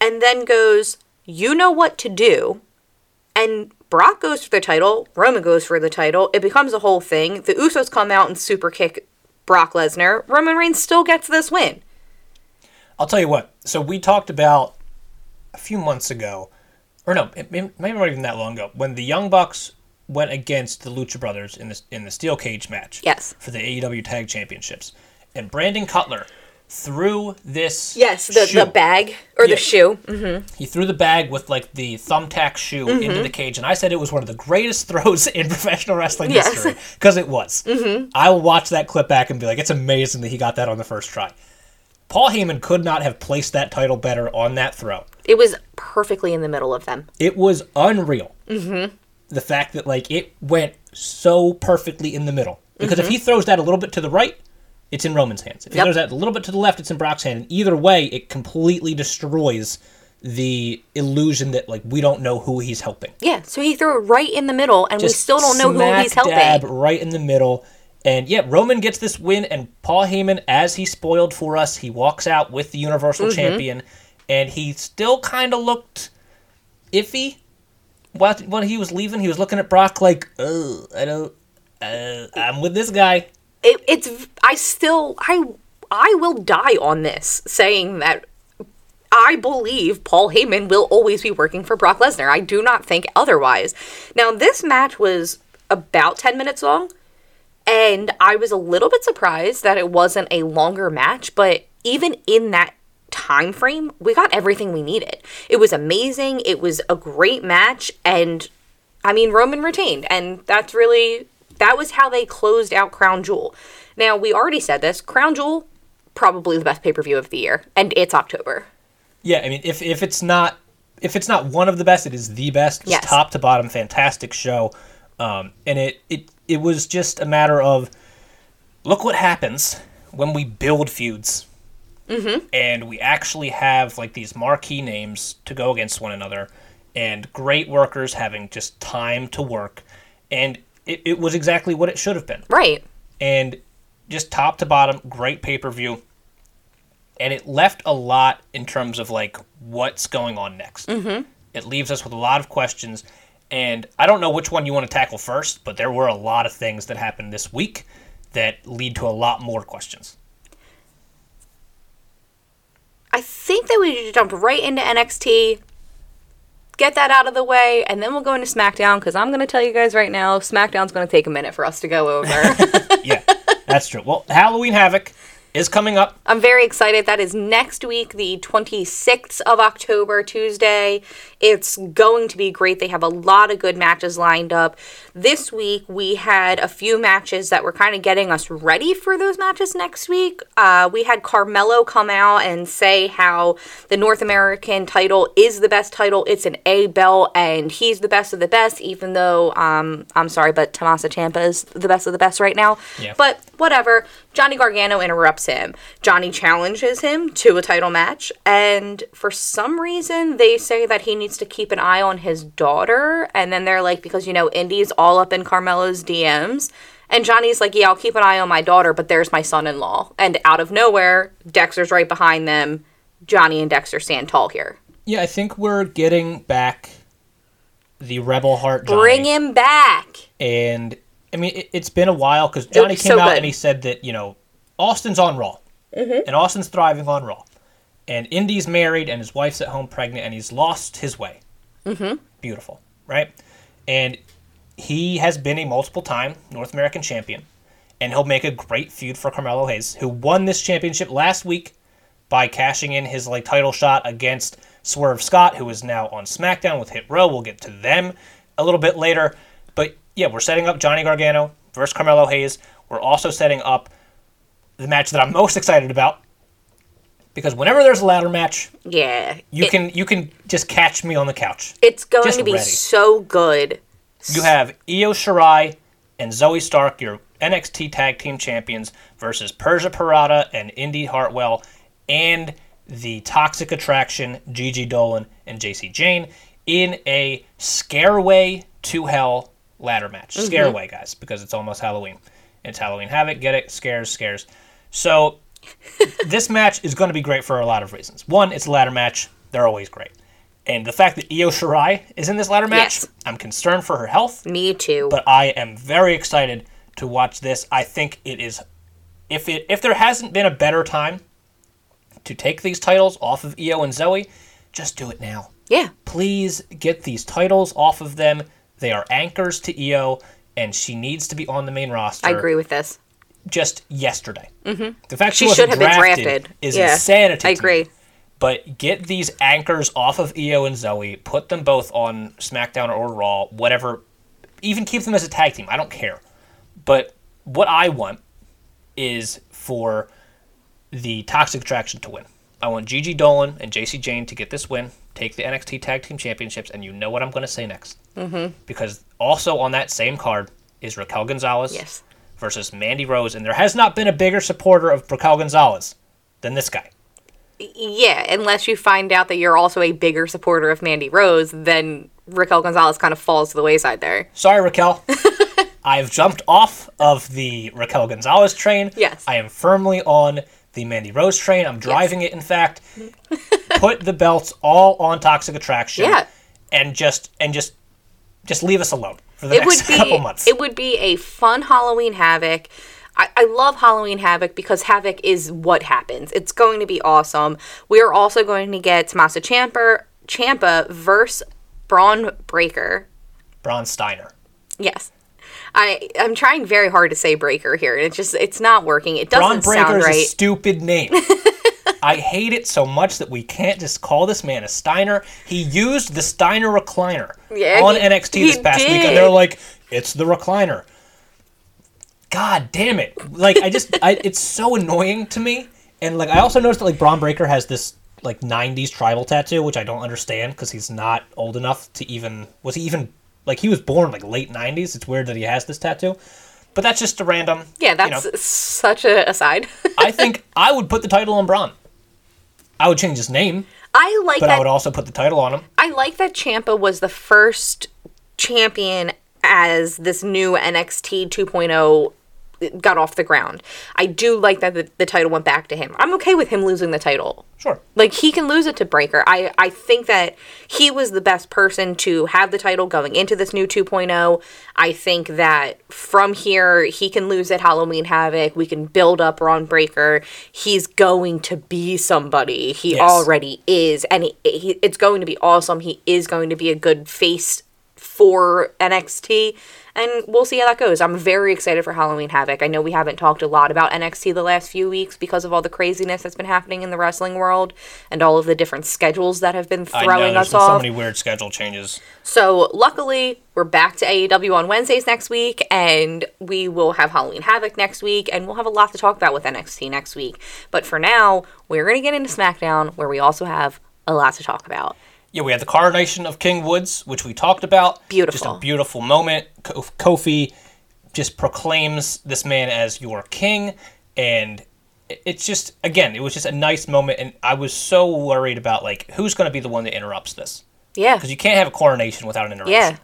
S2: and then goes you know what to do and brock goes for the title roman goes for the title it becomes a whole thing the usos come out and super kick brock lesnar roman reigns still gets this win
S1: I'll tell you what. So we talked about a few months ago, or no, it, it- maybe not even that long ago, when the Young Bucks went against the Lucha Brothers in the in the steel cage match.
S2: Yes.
S1: For the AEW Tag Championships, and Brandon Cutler threw this.
S2: yes the,
S1: shoe.
S2: the bag or
S1: Yeah.
S2: the shoe
S1: He threw the bag with like the thumbtack shoe
S2: Mm-hmm.
S1: into the cage, and I said it was one of the greatest <laughs> throws in professional wrestling
S2: Yes.
S1: history because it was. Mm-hmm. I will watch that clip back and be like, it's amazing that he got that on the first try. Paul Heyman could not have placed that title better on that throw.
S2: it was perfectly in the middle of them
S1: It was unreal. Mm-hmm. The fact that like it went so perfectly in the middle. Because if he throws that a little bit to the right, it's in Roman's hands. If
S2: Yep.
S1: a little bit to the left, it's in Brock's hand. And either way, it completely destroys the illusion that like we don't know who he's helping.
S2: Yeah, so he threw it right in the middle, and we still don't know who he's helping.
S1: Dab right in the middle. And yeah, Roman gets this win, and Paul Heyman, as he spoiled for us, he walks out with the Universal
S2: Mm-hmm.
S1: Champion, and he still kind of looked iffy. While, when he was leaving, he was looking at Brock like, "Oh, I don't, uh, I'm with this guy."
S2: It, it's I still I I will die on this saying that I believe Paul Heyman will always be working for Brock Lesnar. I do not think otherwise. Now, this match was about 10 minutes long, and I was a little bit surprised that it wasn't a longer match, but even in that time frame, we got everything we needed. It was amazing. It was a great match, and I mean, Roman retained, and that's really that was how they closed out Crown Jewel. Now, we already said this Crown Jewel, probably the best pay per view of the year, and it's October.
S1: Yeah, I mean, if if it's not if it's not one of the best, it is the best.
S2: Yes.
S1: top to bottom, fantastic show. Um, and it, it it was just a matter of look what happens when we build feuds. Mm-hmm. And we actually have like these marquee names to go against one another, and great workers having just time to work, and it, it was exactly what it should have been
S2: Right.
S1: and just top to bottom, great pay per view. And it left a lot in terms of like what's going on next. Mm-hmm. It leaves us with a lot of questions, and I don't know which one you want to tackle first, but there were a lot of things that happened this week that lead to a lot more questions.
S2: I think that we jump right into NXT, get that out of the way, and then we'll go into SmackDown because I'm going to tell you guys right now, SmackDown's going to take a minute for us to go over. <laughs>
S1: yeah, that's true. Well, Halloween Havoc is coming up.
S2: I'm very excited. That is next week, the 26th of October, Tuesday. It's going to be great. They have a lot of good matches lined up. This week, we had a few matches that were kind of getting us ready for those matches next week. Uh, we had Carmelo come out and say how the North American title is the best title. It's an A belt, and he's the best of the best, even though, um, I'm sorry, but Tommaso Ciampa is the best of the best right now.
S1: Yeah.
S2: But whatever. Johnny Gargano interrupts him. Johnny challenges him to a title match, and for some reason, they say that he needs to keep an eye on his daughter. And then they're like, because you know, Indi's all up in Carmelo's DMs. And Johnny's like, yeah, I'll keep an eye on my daughter, but there's my son in law. And out of nowhere, Dexter's right behind them. Johnny and Dexter stand tall here.
S1: Yeah, I think we're getting back the Rebel Heart Johnny.
S2: Bring him back.
S1: and I mean it, it's been a while because Johnny came
S2: so
S1: out
S2: good.
S1: and he said that you know Austin's on Raw,
S2: Mm-hmm.
S1: and Austin's thriving on Raw, and Indi's married and his wife's at home pregnant and he's lost his way. Mm-hmm. Beautiful, right? And he has been a multiple time North American champion, and he'll make a great feud for Carmelo Hayes, who won this championship last week by cashing in his like title shot against Swerve Scott, who is now on SmackDown with Hit Row. We'll get to them a little bit later. But yeah, we're setting up Johnny Gargano versus Carmelo Hayes. We're also setting up the match that I'm most excited about. Because whenever there's a ladder match,
S2: Yeah.
S1: you
S2: It-
S1: can you can just catch me on the couch.
S2: It's going
S1: just
S2: to be
S1: ready.
S2: so good.
S1: You have Io Shirai and Zoey Stark, your NXT Tag Team Champions, versus Persia Pirotta and Indi Hartwell, and the Toxic Attraction, Gigi Dolin and Jacy Jayne, in a Scareway to Hell ladder match. Mm-hmm. Scareway, guys, because it's almost Halloween. It's Halloween Havoc. Get it? Scares, scares. So <laughs> this match is going to be great for a lot of reasons. One, it's a ladder match. They're always great. And the fact that Io Shirai is in this ladder match,
S2: Yes.
S1: I'm concerned for her health
S2: Me too.
S1: but I am very excited to watch this. I think it is if it if there hasn't been a better time to take these titles off of Io and Zoey, just do it now.
S2: yeah.
S1: Please get these titles off of them. They are anchors to Io, and she needs to be on the main roster.
S2: I agree with this.
S1: Just yesterday. Mm-hmm. The fact she,
S2: She
S1: wasn't
S2: should have been
S1: drafted,
S2: drafted.
S1: is
S2: Yeah,
S1: insanity.
S2: I agree.
S1: But get these anchors off of Io and Zoey, put them both on SmackDown or Raw, whatever. Even keep them as a tag team. I don't care. But what I want is for the Toxic Attraction to win. I want Gigi Dolin and Jacy Jayne to get this win, take the NXT Tag Team Championships, and you know what I'm going to say next. Mm-hmm. Because also on that same card is Raquel Gonzalez
S2: Yes.
S1: versus Mandy Rose, and there has not been a bigger supporter of Raquel Gonzalez than this guy.
S2: Yeah, unless you find out that you're also a bigger supporter of Mandy Rose, then Raquel Gonzalez kind of falls to the wayside there.
S1: Sorry, Raquel. <laughs> I've jumped off of the Raquel Gonzalez train.
S2: Yes.
S1: I am firmly on the Mandy Rose train. I'm driving it, in fact. <laughs> Put the belts all on Toxic Attraction.
S2: Yeah.
S1: And just and just just leave us alone for the
S2: It
S1: next <laughs>
S2: be
S1: couple months.
S2: it would be a fun Halloween Havoc. I, I love Halloween Havoc because Havoc is what happens. It's going to be awesome. We are also going to get Tommaso Champa, Ciampa versus Bron Breakker.
S1: Bron Steiner.
S2: Yes. I I'm trying very hard to say breaker here, and it's just it's not working. It doesn't
S1: Bron Breakker
S2: sound
S1: is a
S2: right.
S1: stupid name. <laughs> I hate it so much that we can't just call this man a Steiner. He used the Steiner recliner
S2: Yeah,
S1: on
S2: he-
S1: NXT this
S2: he
S1: past week, and they're like, "It's the recliner." God damn it! Like I just, I, it's so annoying to me. And like I also noticed that like Bron Breakker has this like '90s tribal tattoo, which I don't understand because he's not old enough to even. Was he even like he was born like late '90s? It's weird that he has this tattoo. But that's just a random.
S2: yeah,
S1: you
S2: that's
S1: know,
S2: such a aside. <laughs>
S1: I think I would put the title on Bron. I would change his name,
S2: I like
S1: but
S2: that
S1: I would also put the title on him.
S2: I like that Ciampa was the first champion as this new NXT 2.0 got off the ground. I do like that the, the title went back to him. I'm okay with him losing the title.
S1: Sure.
S2: Like he can lose it to Breakker. I I think that he was the best person to have the title going into this new 2.0. I think that from here he can lose at Halloween Havoc. We can build up Bron Breakker. He's going to be somebody. He
S1: Yes.
S2: already is, and he, he, it's going to be awesome. He is going to be a good face for NXT, and we'll see how that goes. I'm very excited for Halloween Havoc. I know we haven't talked a lot about NXT the last few weeks because of all the craziness that's been happening in the wrestling world and all of the different schedules that have been
S1: I know
S2: throwing
S1: there's
S2: us
S1: been so many weird schedule changes.
S2: So luckily, we're back to AEW on Wednesdays next week, and we will have Halloween Havoc next week, and we'll have a lot to talk about with NXT next week. But for now, we're gonna get into SmackDown, where we also have a lot to talk about.
S1: Yeah, we had the coronation of King Woods, which we talked about.
S2: Beautiful.
S1: Just a beautiful moment. Kofi just proclaims this man as your king, and it's just again, it was just a nice moment, and I was so worried about like who's going to be the one that interrupts this
S2: Yeah,
S1: because you can't have a coronation without an interruption.
S2: Yeah.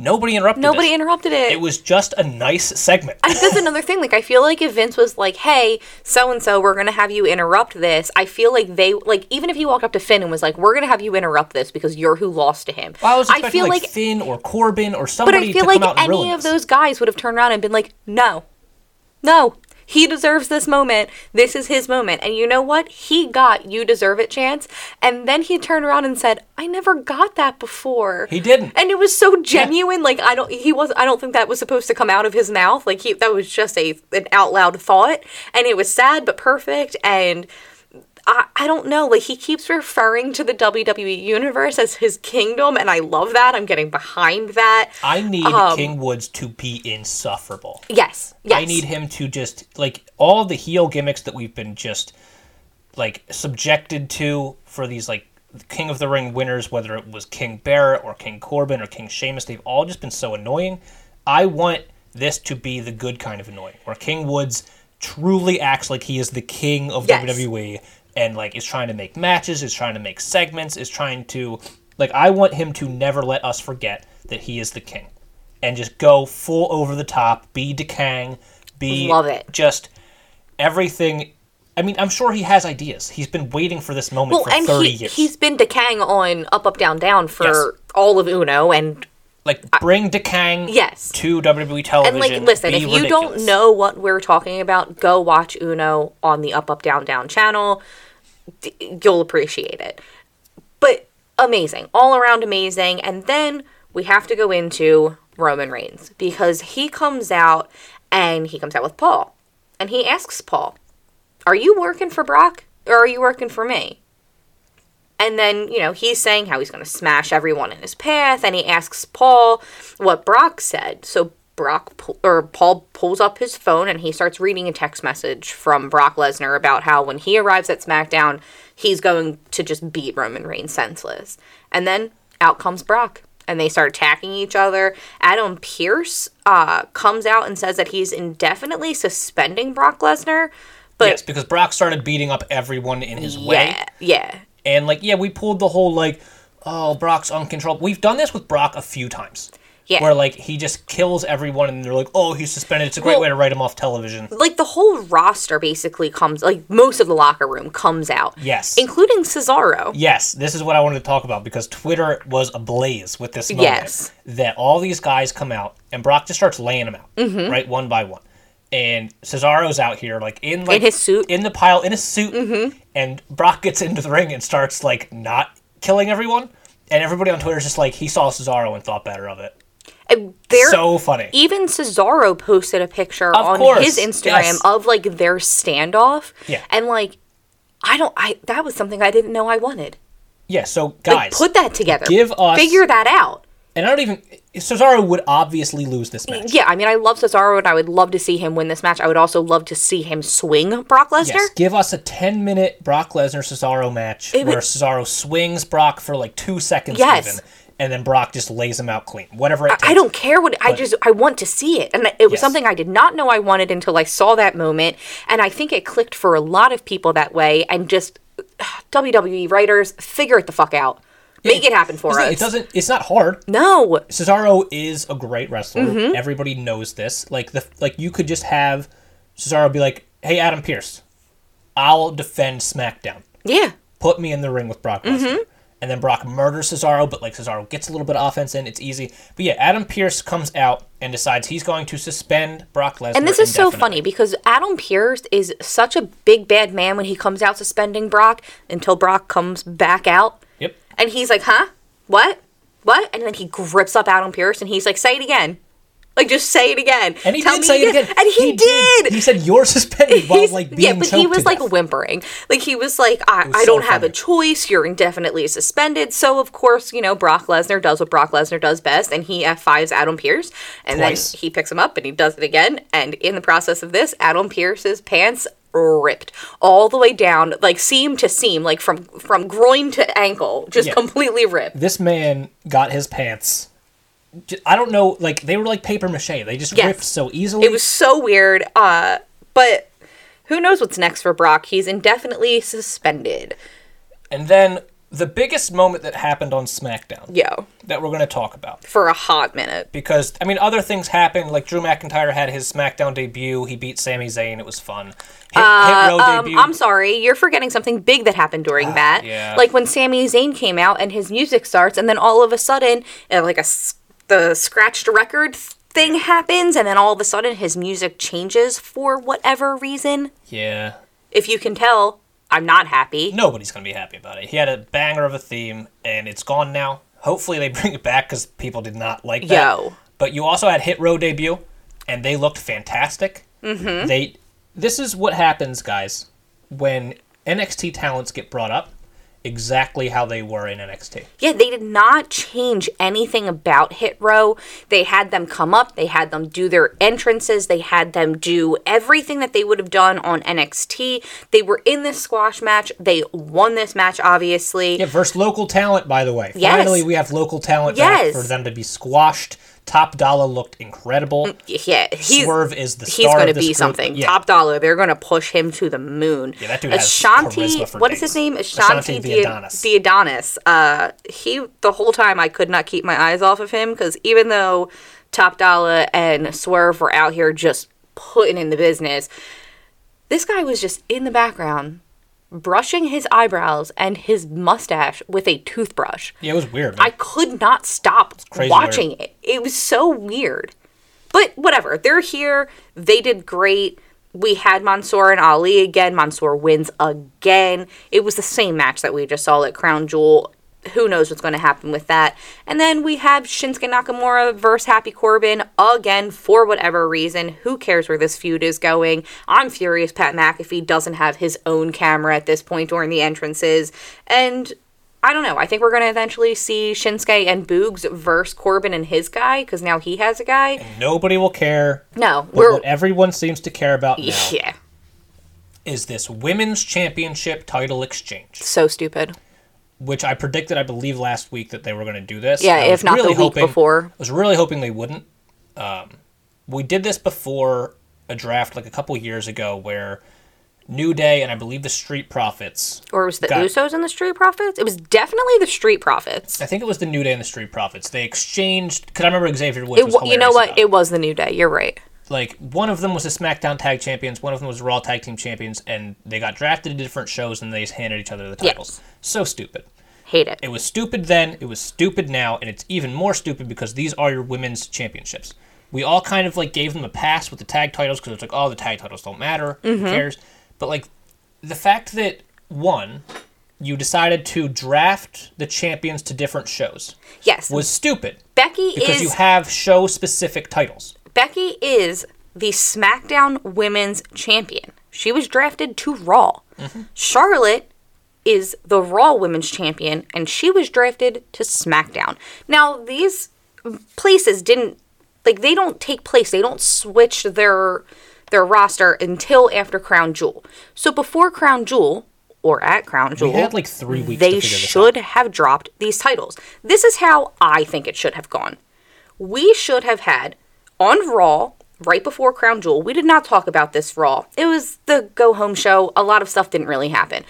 S1: Nobody interrupted.
S2: nobody
S1: this.
S2: interrupted it.
S1: It was just a nice segment.
S2: I that's another thing. Like, I feel like if Vince was like, "Hey, so and so, we're gonna have you interrupt this," I feel like they like even if he walked up to Finn and was like, "We're gonna have you interrupt this because you're who lost to him."
S1: I was
S2: I feel
S1: like,
S2: like,
S1: Finn or Corbin or somebody.
S2: but I feel like any of
S1: this.
S2: those guys would have turned around and been like, "No, no." He deserves this moment. This is his moment. And you know what? He got you deserve it chance. And then he turned around and said, I never got that before.
S1: He didn't.
S2: and it was so genuine like i don't he was i don't think that was supposed to come out of his mouth like he that was just a an out loud thought and it was sad but perfect and I, I don't know like he keeps referring to the wwe universe as his kingdom and i love that i'm getting behind that
S1: I need
S2: Um,
S1: King Woods to be insufferable.
S2: yes yes
S1: I need him to just like all the heel gimmicks that we've been just like subjected to for these like King of the Ring winners, whether it was King Barrett or King Corbin or King Sheamus, they've all just been so annoying. I want this to be the good kind of annoying, where King Woods truly acts like he is the king of
S2: Yes.
S1: WWE and like is trying to make matches, is trying to make segments, is trying to like I want him to never let us forget that he is the king. And just go full over the top, be Dekang, be
S2: Love it.
S1: just everything I mean, I'm sure he has ideas. He's been waiting for this moment
S2: well
S1: for
S2: and
S1: 30
S2: he,
S1: years.
S2: he's been decaying on up up down down for
S1: Yes.
S2: all of uno and
S1: like bring Dekang
S2: Yes.
S1: to WWE television.
S2: And like, listen, if you don't know what we're talking about, go watch Uno on the Up Up Down Down channel. You'll appreciate it. But amazing, all around amazing. And then we have to go into Roman Reigns because he comes out and he comes out with Paul, and he asks Paul, "Are you working for Brock or are you working for me?" And then, you know, he's saying how he's going to smash everyone in his path, and he asks Paul what Brock said. So Brock pu- or Paul pulls up his phone and he starts reading a text message from Brock Lesnar about how when he arrives at SmackDown, he's going to just beat Roman Reigns senseless. And then out comes Brock. And they start attacking each other. Adam Pearce uh, comes out and says that he's indefinitely suspending Brock Lesnar. But
S1: yes, because Brock started beating up everyone in his way.
S2: yeah, yeah.
S1: And like, yeah, we pulled the whole like, oh, Brock's uncontrollable. We've done this with Brock a few times.
S2: Yeah.
S1: Where like he just kills everyone and they're like, oh, he's suspended. It's a great
S2: Well-
S1: way to write him off television.
S2: like the whole roster basically comes like most of the locker room comes out
S1: Yes.
S2: including cesaro
S1: Yes, this is what I wanted to talk about because Twitter was ablaze with this moment.
S2: Yes.
S1: That all these guys come out and Brock just starts laying them out,
S2: Mm-hmm.
S1: right, one by one. and Cesaro's out here like in like
S2: his suit. Mm-hmm.
S1: in the pile in a suit, and Brock gets into the ring and starts like not killing everyone, and everybody on Twitter is just like he saw Cesaro and thought better of it.
S2: And There,
S1: so funny.
S2: even Cesaro posted a picture
S1: Of
S2: on
S1: course,
S2: his Instagram
S1: yes.
S2: of like their standoff.
S1: Yeah.
S2: And like, I don't, I that was something I didn't know I wanted.
S1: Yeah, so
S2: Like,
S1: guys,
S2: put that together.
S1: give us-
S2: figure that out.
S1: and I don't even Cesaro would obviously lose this match.
S2: Yeah, I mean, I love Cesaro, and I would love to see him win this match. I would also love to see him swing Brock Lesnar.
S1: Yes, give us a 10 minute Brock Lesnar Cesaro match
S2: It would-
S1: where Cesaro swings Brock for like two seconds
S2: Yes.
S1: even, and then Brock just lays him out clean. Whatever it takes.
S2: I don't care what I just I want to see it, and it was
S1: Yes.
S2: something I did not know I wanted until I saw that moment, and I think it clicked for a lot of people that way. And just <sighs> WWE writers figure it the fuck out, make it happen for us.
S1: It doesn't. It's not hard.
S2: No,
S1: Cesaro is a great wrestler.
S2: Mm-hmm.
S1: Everybody knows this. Like the like, you could just have Cesaro be like, "Hey, Adam Pearce, I'll defend SmackDown.
S2: yeah,
S1: Put me in the ring with Brock Lesnar."
S2: Mm-hmm.
S1: And then Brock murders Cesaro, but like Cesaro gets a little bit of offense in. It's easy. But yeah, Adam Pearce comes out and decides he's going to suspend Brock Lesnar.
S2: and this is so funny because Adam Pearce is such a big bad man when he comes out suspending Brock until Brock comes back out,
S1: Yep.
S2: and he's like, "Huh, what, what?" And then he grips up Adam Pierce and he's like, "Say it again." Like just say it again.
S1: And he
S2: Tell
S1: did
S2: me
S1: say it again.
S2: And he, did.
S1: He said you're suspended while
S2: He's-
S1: like being
S2: yeah, but he was like
S1: death.
S2: whimpering. Like he was like, I,
S1: was
S2: I don't have a choice. You're indefinitely suspended. So of course, you know, Brock Lesnar does what Brock Lesnar does best, and he F5s Adam Pearce, and
S1: Twice.
S2: then he picks him up and he does it again. And in the process of this, Adam Pearce's pants ripped all the way down, like seam to seam, like from from groin to ankle, just
S1: Yeah.
S2: completely ripped.
S1: this man got his pants. I don't know, like they were like paper mache. They just
S2: Yes.
S1: ripped so easily.
S2: It was so weird. Uh, but who knows what's next for Brock? He's indefinitely suspended.
S1: and then the biggest moment that happened on SmackDown
S2: Yeah.
S1: that we're going to talk about
S2: for a hot minute.
S1: because I mean other things happened. Like Drew McIntyre had his SmackDown debut. He beat Sami Zayn. It was fun. Hit, Hit
S2: Um,
S1: debut.
S2: I'm sorry, you're forgetting something big that happened during that.
S1: Ah, yeah.
S2: Like when Sami Zayn came out and his music starts, and then all of a sudden, uh, like a the scratched record thing happens, and then all of a sudden his music changes for whatever reason.
S1: yeah.
S2: If you can tell, I'm not happy.
S1: Nobody's going to be happy about it. He had a banger of a theme, and it's gone now. Hopefully they <laughs> bring it back because people did not like that.
S2: Yo.
S1: But you also had Hit Row debut, and they looked fantastic. Mm-hmm. They. This is what happens, guys, when NXT talents get brought up, exactly how they were in NXT.
S2: Yeah, they did not change anything about Hit Row. They had them come up, they had them do their entrances, they had them do everything that they would have done on NXT. They were in this squash match. They won this match, obviously.
S1: Yeah, versus local talent, by the way.
S2: Yes.
S1: Finally, we have local talent
S2: Yes.
S1: for them to be squashed. Top Dollar looked incredible.
S2: Yeah, he's
S1: Swerve is the
S2: he's
S1: star
S2: going to be
S1: group.
S2: something.
S1: Yeah.
S2: Top dollar. They're going to push him to the moon.
S1: Yeah, that dude has
S2: Ashanti.
S1: charisma for
S2: What is
S1: days.
S2: his name?
S1: Ashanti
S2: Ashanti the
S1: Theodonis.
S2: the Adonis. Uh, he the whole time I could not keep my eyes off of him because even though Top Dollar and Swerve were out here just putting in the business, this guy was just in the background brushing his eyebrows and his mustache with a toothbrush.
S1: Yeah, it was weird. Man.
S2: I could not stop watching it. It was so weird. But whatever. They're here. They did great. We had Mansoor and Ali again. Mansoor wins again. It was the same match that we just saw at Crown Jewel. Who knows what's going to happen with that? And then we have Shinsuke Nakamura versus Happy Corbin again for whatever reason. Who cares where this feud is going? I'm furious Pat McAfee doesn't have his own camera at this point during the entrances. And I don't know. I think we're going to eventually see Shinsuke and Boogs verse Corbin and his guy because now he has a guy.
S1: Nobody will care.
S2: No,
S1: what everyone seems to care about now <laughs>
S2: yeah,
S1: is this women's championship title exchange,
S2: so stupid.
S1: Which I predicted, I believe, last week that they were going to do this.
S2: Yeah, if not the
S1: really
S2: week
S1: hoping-
S2: before.
S1: I was really hoping they wouldn't. Um, we did this before a draft like a couple years ago where New Day and I believe the Street Profits.
S2: Or was the
S1: Got-
S2: Usos and the Street Profits? It was definitely the Street Profits.
S1: I think it was the New Day and the Street Profits. They exchanged. Because I remember Xavier Woods
S2: It,
S1: was
S2: you know what?
S1: about
S2: It was the New Day. You're right.
S1: Like one of them was the SmackDown Tag Champions, one of them was Raw Tag Team Champions, and they got drafted to different shows and they just handed each other the titles. So stupid.
S2: Hate it.
S1: It was stupid then, it was stupid now, and it's even more stupid because these are your women's championships. we all kind of like gave them a pass with the tag titles because it's like, oh, the tag titles don't matter.
S2: Mm-hmm.
S1: Who cares? But like the fact that one, you decided to draft the champions to different shows
S2: Yes.
S1: was stupid
S2: Becky
S1: because
S2: is
S1: you have show specific titles.
S2: Becky is the SmackDown Women's Champion. She was drafted to Raw. Charlotte is the Raw Women's Champion, and she was drafted to SmackDown. Now, these places didn't like they don't take place. They don't switch their their roster until after Crown Jewel. So before Crown Jewel or at Crown Jewel,
S1: had, like, three weeks
S2: They should have dropped these titles. This is how I think it should have gone we should have had on Raw right before Crown Jewel. We did not talk about this Raw. It was the go home show. A lot of stuff didn't really happen.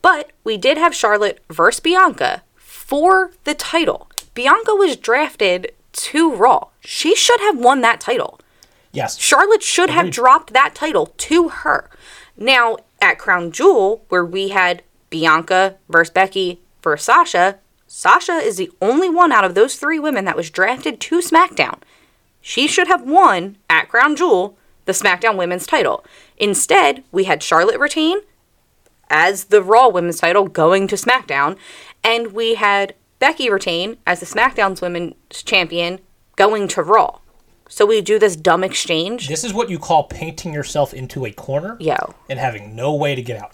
S2: But we did have Charlotte versus Bianca for the title. Bianca was drafted to Raw. She should have won that title.
S1: Yes.
S2: Charlotte should have dropped that title to her. Now, at Crown Jewel, where we had Bianca versus Becky versus Sasha, Sasha is the only one out of those three women that was drafted to SmackDown. She should have won at Crown Jewel the SmackDown Women's title. Instead, we had Charlotte retain as the Raw Women's title going to SmackDown, and we had Becky retain as the SmackDown's Women's Champion going to Raw. So we do this dumb exchange.
S1: This is what you call painting yourself into a corner
S2: Yo,
S1: and having no way to get out.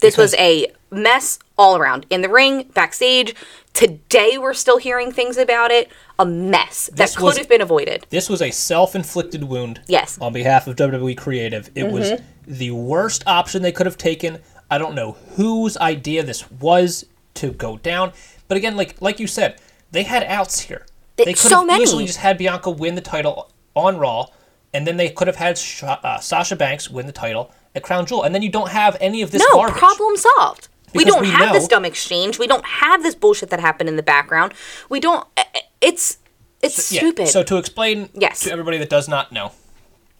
S2: this was a mess all around in the ring, backstage. Today we're still hearing things about it. A mess that
S1: This was-
S2: could have been avoided.
S1: This was a self-inflicted wound.
S2: Yes.
S1: On behalf of WWE Creative, it was
S2: Mm-hmm.
S1: the worst option they could have taken. I don't know whose idea this was to go down, but again, like like you said, they had outs here. They could
S2: so
S1: have
S2: many.
S1: easily just had Bianca win the title on Raw, and then they could have had Sha- uh, Sasha Banks win the title at Crown Jewel, and then you don't have any of this
S2: No,
S1: garbage.
S2: problem solved. We don't
S1: we
S2: have this dumb exchange. We don't have this bullshit that happened in the background. We don't. eh, It's it's
S1: Yeah,
S2: stupid.
S1: So to explain
S2: Yes.
S1: to everybody that does not know,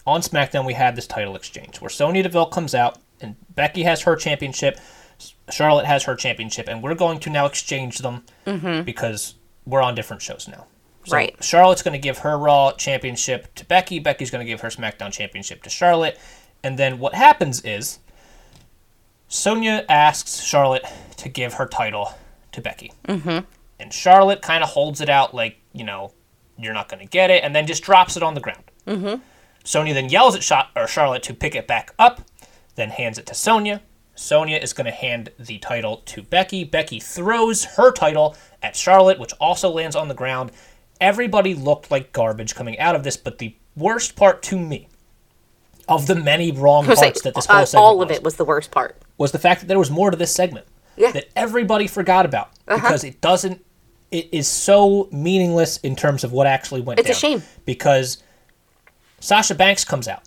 S1: on SmackDown we had this title exchange where Sonya Deville comes out and Becky has her championship, Charlotte has her championship, and we're going to now exchange them because we're on different shows now. So
S2: Mm-hmm. Right.
S1: Charlotte's going to give her Raw championship to Becky. Becky's going to give her SmackDown championship to Charlotte. And then what happens is Sonya asks Charlotte to give her title to Becky. Mm-hmm. And Charlotte kind of holds it out like, you know, you're not going to get it, and then just drops it on the ground. Mm-hmm. Sonya then yells at or Charlotte to pick it back up, then hands it to Sonya. Sonya is going to hand the title to Becky. Becky throws her title at Charlotte, which also lands on the ground. Everybody looked like garbage coming out of this, but the worst part to me, of the many wrong parts
S2: like,
S1: that this
S2: uh,
S1: whole segment
S2: all of
S1: was,
S2: it was the worst part.
S1: Was the fact that there was more to this segment
S2: Yeah.
S1: that everybody forgot about
S2: Uh-huh.
S1: because it doesn't it is so meaningless in terms of what actually went
S2: It's a shame.
S1: because Sasha Banks comes out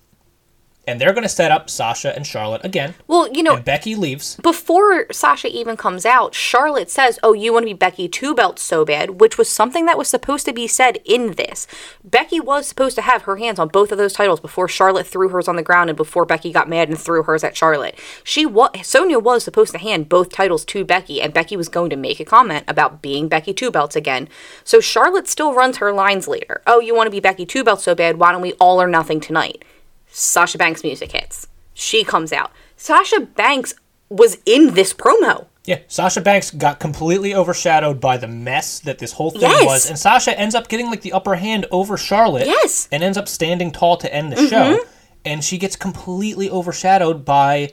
S1: and they're going to set up Sasha and Charlotte again
S2: Well, you know,
S1: and Becky leaves
S2: before Sasha even comes out, Charlotte says, Oh, you want to be Becky two belts so bad, which was something that was supposed to be said in this. Becky was supposed to have her hands on both of those titles before Charlotte threw hers on the ground and before Becky got mad and threw hers at Charlotte. She was Sonya was supposed to hand both titles to Becky, and Becky was going to make a comment about being Becky two belts again. So Charlotte still runs her lines later. Oh, you want to be Becky two belts so bad, why don't we all or nothing tonight? Sasha Banks music hits. She comes out. Sasha Banks was in this promo.
S1: yeah Sasha Banks got completely overshadowed by the mess that this whole thing
S2: Yes.
S1: was and Sasha ends up getting like the upper hand over Charlotte
S2: Yes. Mm-hmm.
S1: and ends up standing tall to end the show and she gets completely overshadowed by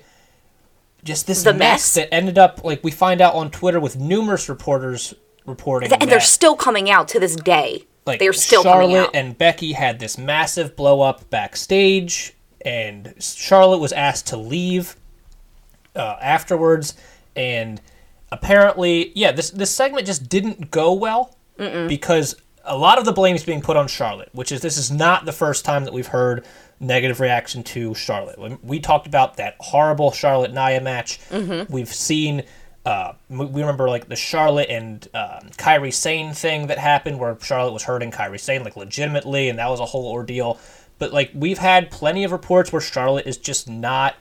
S1: just this mess,
S2: mess.
S1: that ended up like we find out on Twitter with numerous reporters reporting
S2: And they're still coming out to this day.
S1: Like
S2: they're still
S1: Charlotte and Becky had this massive blow up backstage and Charlotte was asked to leave uh, afterwards and apparently yeah this this segment just didn't go well because a lot of the blame is being put on Charlotte which is this is not the first time that we've heard negative reaction to Charlotte. When we talked about that horrible Charlotte Nia match
S2: Mm-hmm.
S1: we've seen uh, we remember like the Charlotte and uh, Kairi Sane thing that happened where Charlotte was hurting Kairi Sane like legitimately and that was a whole ordeal but like we've had plenty of reports where Charlotte is just not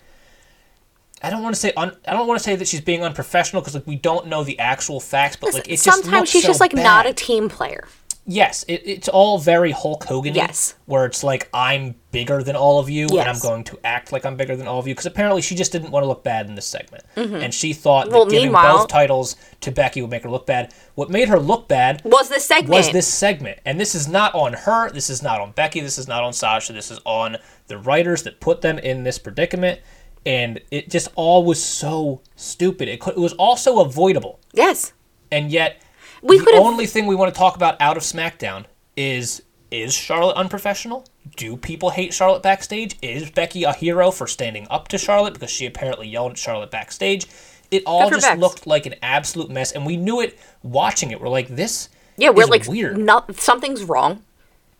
S1: I don't want to say un, I don't want to say that she's being unprofessional because like we don't know the actual facts, but like it just
S2: Sometimes
S1: looks
S2: she's
S1: so
S2: just like not a team player.
S1: Yes, it, it's all very Hulk Hogan.
S2: Yes.
S1: Where it's like I'm bigger than all of you, and I'm going to act like I'm bigger than all of you. Because apparently she just didn't want to look bad in this segment, and she thought
S2: Mm-hmm. Well,
S1: that giving both titles to Becky would make her look bad. What made her look bad
S2: Was this segment?
S1: was this segment. And this is not on her. This is not on Becky. This is not on Sasha. This is on the writers that put them in this predicament. And it just all was so stupid. It, could, it was also avoidable.
S2: Yes.
S1: And yet,
S2: We
S1: the only thing we want to talk about out of SmackDown is is Charlotte unprofessional? Do people hate Charlotte backstage? Is Becky a hero for standing up to Charlotte because she apparently yelled at Charlotte backstage? It all just
S2: Bex.
S1: looked like an absolute mess, and we knew it watching it. We're like, this
S2: Yeah, we're
S1: is
S2: like
S1: weird.
S2: Not, something's wrong.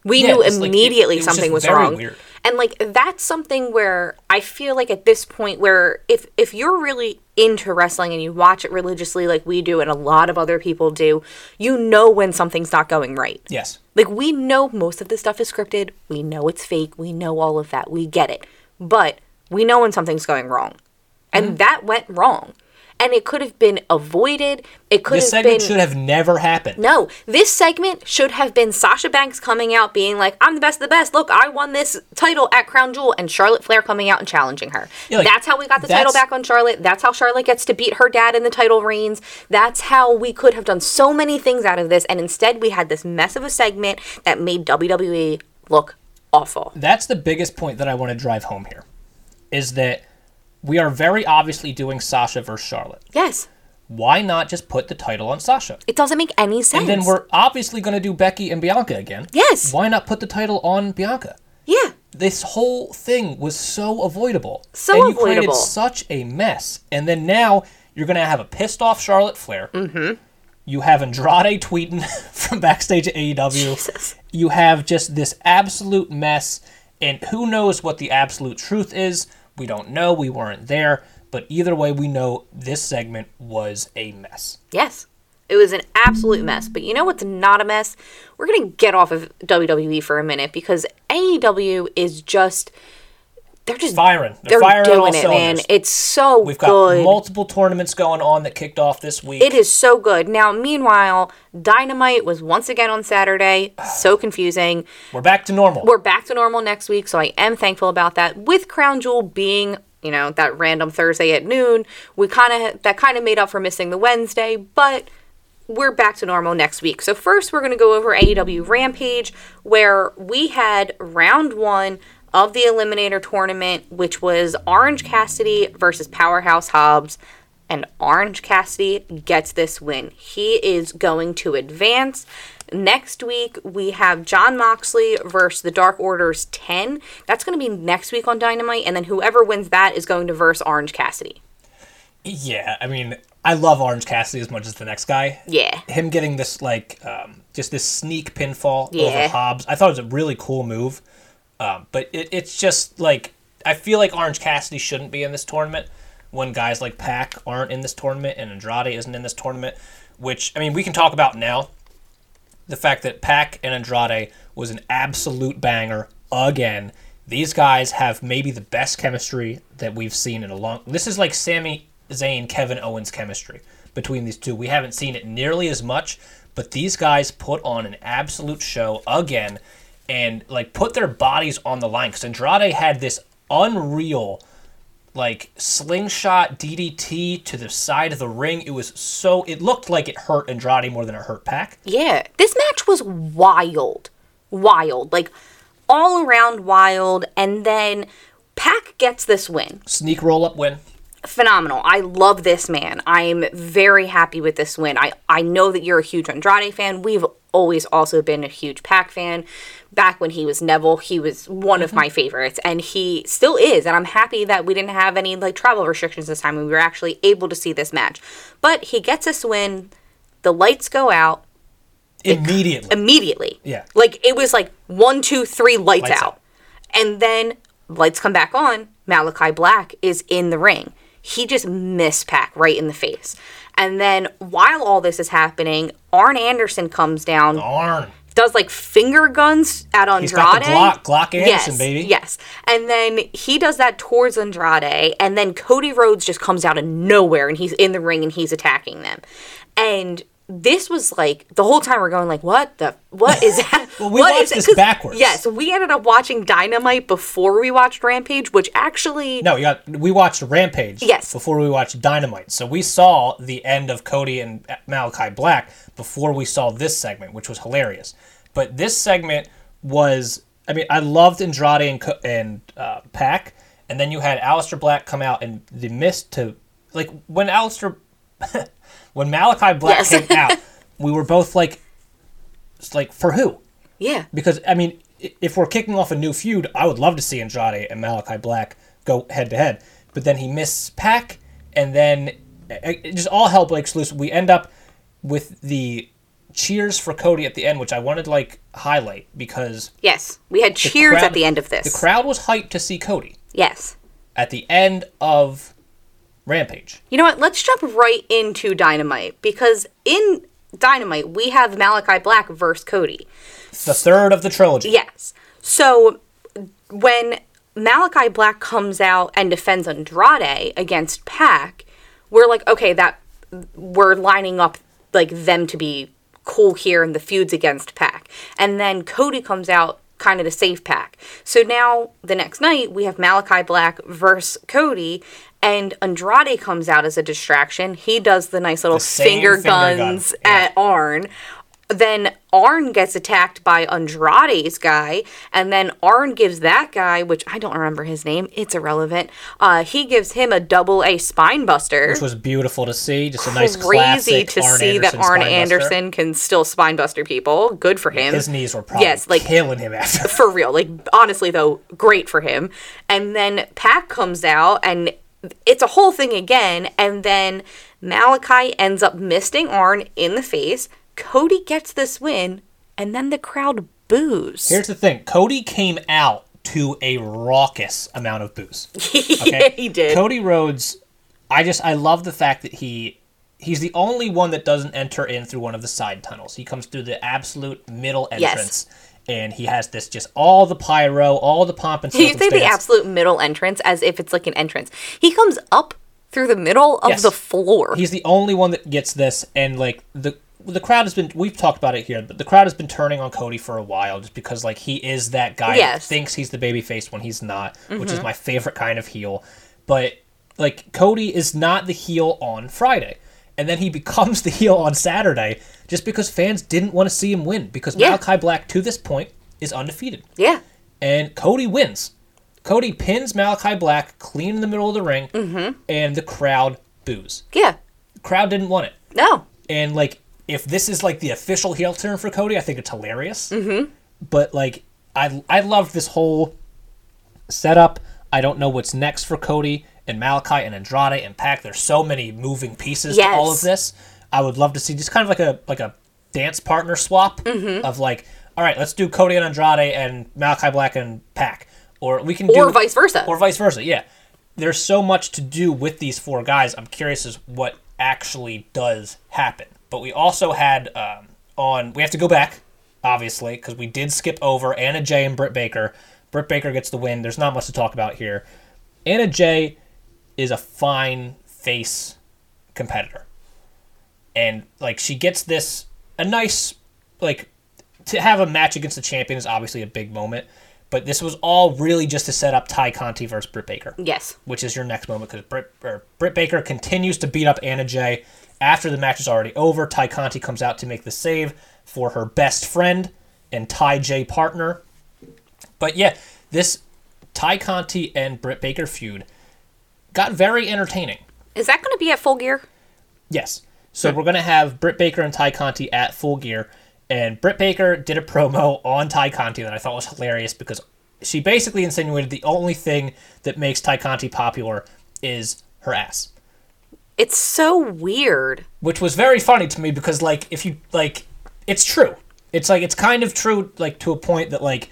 S2: We
S1: Yeah,
S2: knew
S1: it's like- it-
S2: immediately
S1: it was
S2: something was wrong.
S1: weird.
S2: And like that's something where I feel like at this point where if if you're really into wrestling and you watch it religiously like we do and a lot of other people do, you know when something's not going right.
S1: Yes.
S2: Like we know most of this stuff is scripted. We know it's fake. We know all of that. We get it. But we know when something's going wrong. And
S1: Mm-hmm.
S2: that went wrong. And it could have been avoided. It could have been.
S1: This
S2: have
S1: segment
S2: been
S1: should have never happened.
S2: no, this segment should have been Sasha Banks coming out being like, I'm the best of the best. Look, I won this title at Crown Jewel, and Charlotte Flair coming out and challenging her.
S1: Yeah, like,
S2: that's how we got the title back on Charlotte. That's how Charlotte gets to beat her dad in the title reigns. That's how we could have done so many things out of this. And instead, we had this mess of a segment that made WWE look awful.
S1: That's the biggest point that I want to drive home here. Is that we are very obviously doing Sasha versus Charlotte.
S2: Yes.
S1: Why not just put the title on Sasha?
S2: It doesn't make any sense.
S1: And then we're obviously going to do Becky and Bianca again.
S2: Yes.
S1: Why not put the title on Bianca?
S2: Yeah.
S1: This whole thing was so avoidable.
S2: So
S1: and you created such a mess. And then now you're going to have a pissed off Charlotte Flair. Mm-hmm. You have Andrade <laughs> tweeting <laughs> from backstage at AEW.
S2: Jesus.
S1: You have just this absolute mess. And who knows what the absolute truth is? We don't know. We weren't there. But either way, we know this segment was a mess.
S2: Yes. It was an absolute mess. But you know what's not a mess? We're going to get off of WWE for a minute because AEW is just. They're just.
S1: Firing. They're,
S2: They're
S1: firing
S2: doing it, man. It's so
S1: We've got
S2: good.
S1: multiple tournaments going on that kicked off this week.
S2: It is so good. Now, meanwhile, Dynamite was once again on Saturday. So <sighs> confusing.
S1: We're back to normal.
S2: We're back to normal next week, so I am thankful about that. With Crown Jewel being, you know, that random Thursday at noon, we kind of that kind of made up for missing the Wednesday, but we're back to normal next week. So first, we're going to go over AEW Rampage, where we had round one of the Eliminator tournament, which was Orange Cassidy versus Powerhouse Hobbs. And Orange Cassidy gets this win. He is going to advance. Next week, we have Jon Moxley versus the Dark Order's 10. That's going to be next week on Dynamite. And then whoever wins that is going to verse Orange Cassidy.
S1: Yeah, I mean, I love Orange Cassidy as much as the next guy.
S2: Yeah.
S1: Him getting this like um, just this sneak pinfall
S2: Yeah.
S1: over Hobbs, I thought it was a really cool move. Um, but it, it's just like I feel like Orange Cassidy shouldn't be in this tournament when guys like Pac aren't in this tournament and Andrade isn't in this tournament. Which I mean, we can talk about now. The fact that Pac and Andrade was an absolute banger again. These guys have maybe the best chemistry that we've seen in a long. This is like Sami Zayn, Kevin Owens chemistry between these two. We haven't seen it nearly as much, but these guys put on an absolute show again, and like put their bodies on the line. Because Andrade had this unreal like slingshot DDT to the side of the ring. It was so it looked like it hurt Andrade more than it hurt Pac.
S2: Yeah, this match was wild. Wild. Like, all around wild. And then Pac gets this win.
S1: Sneak roll up win.
S2: Phenomenal. I love this man. I'm very happy with this win. I, I know that you're a huge Andrade fan. We've always also been a huge Pac fan. Back when he was Neville, he was one of mm-hmm. my favorites, and he still is. And I'm happy that we didn't have any like travel restrictions this time, and we were actually able to see this match. But he gets us win. The lights go out
S1: Immediately.
S2: immediately.
S1: Yeah.
S2: Like it was like one, two, three, lights,
S1: Lights
S2: out.
S1: out.
S2: And then lights come back on. Malachi Black is in the ring. He just missed Pac right in the face. And then while all this is happening, Arn Anderson comes down,
S1: Arn.
S2: Does like finger guns at Andrade.
S1: He's got the Glock, Glock Anderson,
S2: yes,
S1: baby.
S2: Yes. And then he does that towards Andrade, and then Cody Rhodes just comes out of nowhere and he's in the ring and he's attacking them. And this was like the whole time we're going like, what the what is that? <laughs>
S1: Well, we
S2: What
S1: watched this backwards.
S2: Yeah, so we ended up watching Dynamite before we watched Rampage, which actually
S1: No, got we watched Rampage.
S2: Yes.
S1: Before we watched Dynamite, so we saw the end of Cody and Malachi Black before we saw this segment, which was hilarious. But this segment was, I mean, I loved Andrade and and uh, Pac, and then you had Aleister Black come out and the mist to like when Aleister, <laughs> when Malachi Black
S2: Yes.
S1: came out, <laughs> we were both like, it's like for who?
S2: yeah.
S1: because I mean, if we're kicking off a new feud, I would love to see Andrade and Malachi Black go head to head. But then he missed Pac, and then just all hell breaks loose. We end up with the cheers for Cody at the end, which I wanted to like highlight because
S2: Yes. We had cheers
S1: crowd-
S2: at the end of this.
S1: the crowd was hyped to see Cody
S2: yes.
S1: at the end of Rampage.
S2: You know what? Let's jump right into Dynamite because in Dynamite we have Malachi Black versus Cody.
S1: The third of the trilogy.
S2: Yes. So when Malachi Black comes out and defends Andrade against Pac, we're like, okay, that we're lining up like them to be cool here in the feuds against Pac. And then Cody comes out kind of to save Pac. So now the next night we have Malachi Black versus Cody and Andrade comes out as a distraction. He does the nice little
S1: same
S2: finger,
S1: finger gun,
S2: guns
S1: yeah.
S2: at Arn. Then Arn gets attacked by Andrade's guy, and then Arn gives that guy, which I don't remember his name, it's irrelevant. Uh, he gives him a double A spine buster.
S1: Which was beautiful to see. Just a nice
S2: Crazy to
S1: Arn
S2: see that Arn. Anderson can still spine buster people. Good for him.
S1: His knees were probably
S2: Yes, like-
S1: killing him after. <laughs>
S2: for real. Like honestly though, great for him. And then Pac comes out and it's a whole thing again. And then Malachi ends up misting Arn in the face. Cody gets this win, and then the crowd boos.
S1: Here's the thing Cody came out to a raucous amount of booze. <laughs>
S2: yeah, he did.
S1: Cody Rhodes, I just, I love the fact that he. He's the only one that doesn't enter in through one of the side tunnels. He comes through the absolute middle entrance. Yes. And he has this just all the pyro, all the pomp and
S2: you say the absolute middle entrance as if it's like an entrance. He comes up through the middle of
S1: Yes.
S2: the floor.
S1: He's the only one that gets this, and like the the crowd has been. We've talked about it here, but the crowd has been turning on Cody for a while, just because like he is that guy
S2: Yes. Mm-hmm.
S1: thinks he's the baby face when he's not, which is my favorite kind of heel. But like Cody is not the heel on Friday, and then he <laughs> becomes the heel on Saturday, just because fans didn't want to see him win, because
S2: Yeah.
S1: Malachi Black to this point is undefeated,
S2: yeah.
S1: and Cody wins. Cody pins Malachi Black clean in the middle of the ring,
S2: Mm-hmm.
S1: and the crowd boos.
S2: Yeah.
S1: crowd didn't want it.
S2: No.
S1: And like, if this is like the official heel turn for Cody, I think it's hilarious. Mm-hmm. But like, I I love this whole setup. I don't know what's next for Cody and Malachi and Andrade and Pac. There's so many moving pieces to all of
S2: Yes.
S1: this. I would love to see just kind of like a like a dance partner swap
S2: Mm-hmm.
S1: of like, all right, let's do Cody and Andrade and Malachi Black and Pac, or we can do
S2: Or vice versa.
S1: or vice versa. Yeah, there's so much to do with these four guys. I'm curious as what actually does happen. But we also had um, on. We have to go back, obviously, because we did skip over Anna Jay and Britt Baker. Britt Baker gets the win. There's not much to talk about here. Anna Jay is a fine face competitor, and like she gets this a nice like to have a match against the champion is obviously a big moment. But this was all really just to set up Tay Conti versus Britt Baker
S2: Yes.
S1: which is your next moment because Britt, or Britt Baker continues to beat up Anna Jay after the match is already over. Tay Conti comes out to make the save for her best friend and TayJay partner. But yeah, this Tay Conti and Britt Baker feud got very entertaining.
S2: Is that going to be at full gear?
S1: Yes. So we're gonna have Britt Baker and Tay Conti at full gear, and Britt Baker did a promo on Tay Conti that I thought was hilarious because she basically insinuated the only thing that makes Tay Conti popular is her ass,
S2: It's so weird.
S1: which was very funny to me because like if you like, it's true. It's like it's kind of true like to a point that like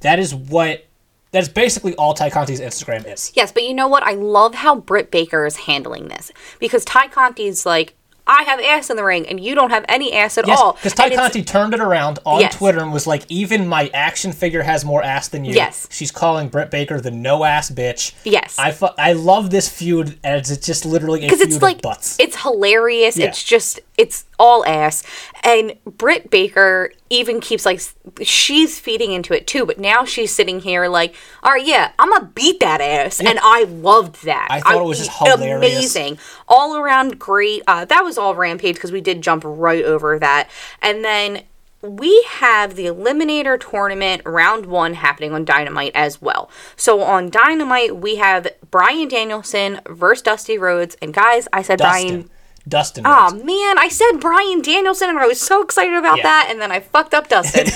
S1: that is what that's basically all Tay Conti's Instagram is.
S2: Yes, but you know what? I love how Britt Baker is handling this because Tay Conti's like, I have ass in the ring, and you don't have any ass at
S1: Yes,
S2: all.
S1: because Tay
S2: And
S1: Conti turned it around on
S2: Yes.
S1: Twitter and was like, "Even my action figure has more ass than you."
S2: Yes.
S1: she's calling Britt Baker the no ass bitch.
S2: Yes.
S1: I fu- I love this feud as it's just literally a feud
S2: because it's
S1: of
S2: like
S1: butts.
S2: it's hilarious.
S1: Yeah.
S2: It's just it's all ass. And Britt Baker even keeps like she's feeding into it too, but now she's sitting here like, all right, yeah, I'm gonna beat that ass, and I loved that.
S1: I thought it was just hilarious.
S2: amazing, all around great. Uh, that was all Rampage because we did jump right over that, and then. We have the Eliminator Tournament round one happening on Dynamite as well. So on Dynamite, we have Bryan Danielson versus Dusty Rhodes. And guys, I said Bryan
S1: Dustin.
S2: Oh man, I said Bryan Danielson and I was so excited about
S1: Yeah.
S2: that, and then I fucked up Dustin.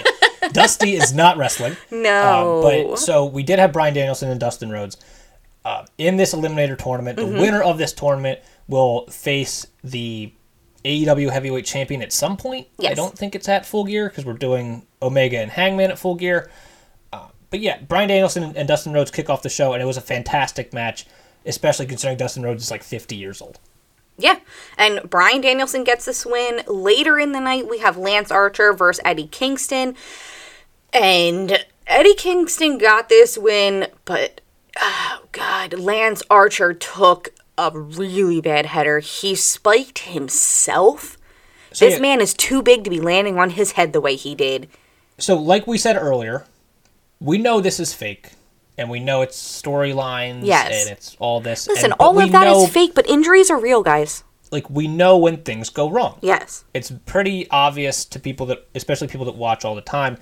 S2: <laughs>
S1: Dusty is not wrestling. <laughs>
S2: no.
S1: Um, but so we did have Bryan Danielson and Dustin Rhodes uh, in this eliminator tournament.
S2: Mm-hmm.
S1: The winner of this tournament will face the AEW heavyweight champion at some point.
S2: Yes.
S1: I don't think it's at full gear because we're doing Omega and Hangman at full gear. Uh, but yeah, Bryan Danielson and Dustin Rhodes kick off the show, and it was a fantastic match, especially considering Dustin Rhodes is like 50 years old.
S2: Yeah, and Bryan Danielson gets this win. Later in the night, we have Lance Archer versus Eddie Kingston, and Eddie Kingston got this win, but oh god, Lance Archer took a really bad header. He spiked himself.
S1: So,
S2: this
S1: yeah,
S2: man is too big to be landing on his head the way he did.
S1: so like we said earlier, we know this is fake, and we know it's storylines,
S2: Yes.
S1: and it's all this.
S2: Listen,
S1: and,
S2: all of that is
S1: know,
S2: fake, but injuries are real, guys.
S1: Like we know when things go wrong.
S2: Yes.
S1: It's pretty obvious to people that, especially people that watch all the time.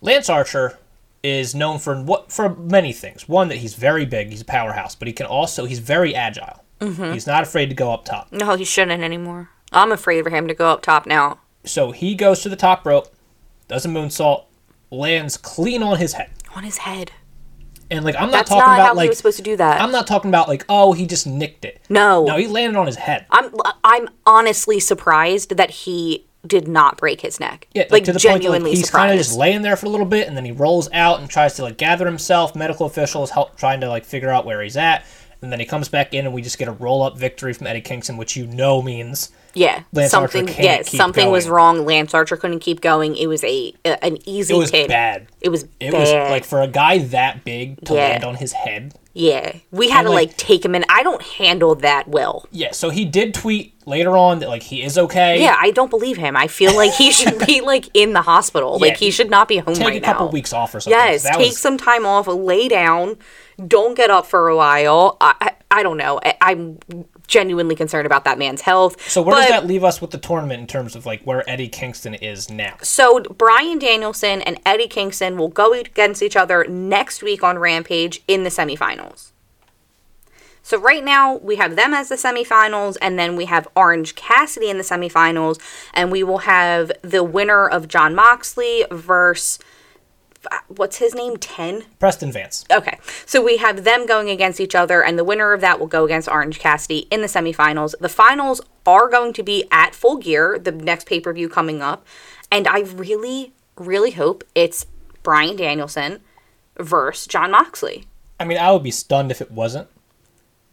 S1: Lance Archer is known for what for many things. One that he's very big, he's a powerhouse, but he can also he's very agile.
S2: Mm-hmm.
S1: He's not afraid to go up top.
S2: No, he shouldn't anymore. I'm afraid for him to go up top now.
S1: So he goes to the top rope, does a moonsault, lands clean on his head.
S2: On his head.
S1: And like I'm not
S2: That's
S1: talking
S2: not
S1: about
S2: how
S1: like
S2: he was supposed to do that.
S1: I'm not talking about like oh he just nicked it.
S2: No.
S1: No, he landed on his head.
S2: I'm I'm honestly surprised that he did not break his neck.
S1: Yeah, like, to the point that like,
S2: genuinely
S1: he's kind of just laying there for a little bit, and then he rolls out and tries to like gather himself. Medical officials help trying to like figure out where he's at, and then he comes back in, and we just get a roll up victory from Eddie Kingston, which you know means
S2: yeah,
S1: Lance Archer
S2: something.
S1: can't
S2: Yeah, something was wrong. Lance Archer couldn't keep going. It was a, a an easy
S1: it was
S2: pin.
S1: bad.
S2: It was
S1: It
S2: bad.
S1: was like for a guy that big to
S2: Yeah.
S1: land on his head.
S2: Yeah, we had
S1: And,
S2: to
S1: like-
S2: like take him in. I don't handle that well.
S1: Yeah, so he did tweet later on that like he is okay.
S2: Yeah, I don't believe him. I feel like he should be <laughs> like in the hospital. like he should not be home
S1: take
S2: right
S1: a couple
S2: now.
S1: weeks off or something.
S2: Yes, take
S1: was,
S2: some time off, lay down, don't get up for a while. I, I, I don't know. I, I'm genuinely concerned about that man's health.
S1: So where does that leave us with the tournament in terms of like where Eddie Kingston is now?
S2: So Bryan Danielson and Eddie Kingston will go against each other next week on Rampage in the semifinals. So right now we have them as the semifinals, and then we have Orange Cassidy in the semifinals, and we will have the winner of Jon Moxley versus what's his name, Ten.
S1: Preston Vance.
S2: Okay, so we have them going against each other, and the winner of that will go against Orange Cassidy in the semifinals. The finals are going to be at Full Gear, the next pay per view coming up, and I really, really hope it's Bryan Danielson versus Jon Moxley.
S1: I mean, I would be stunned if it wasn't.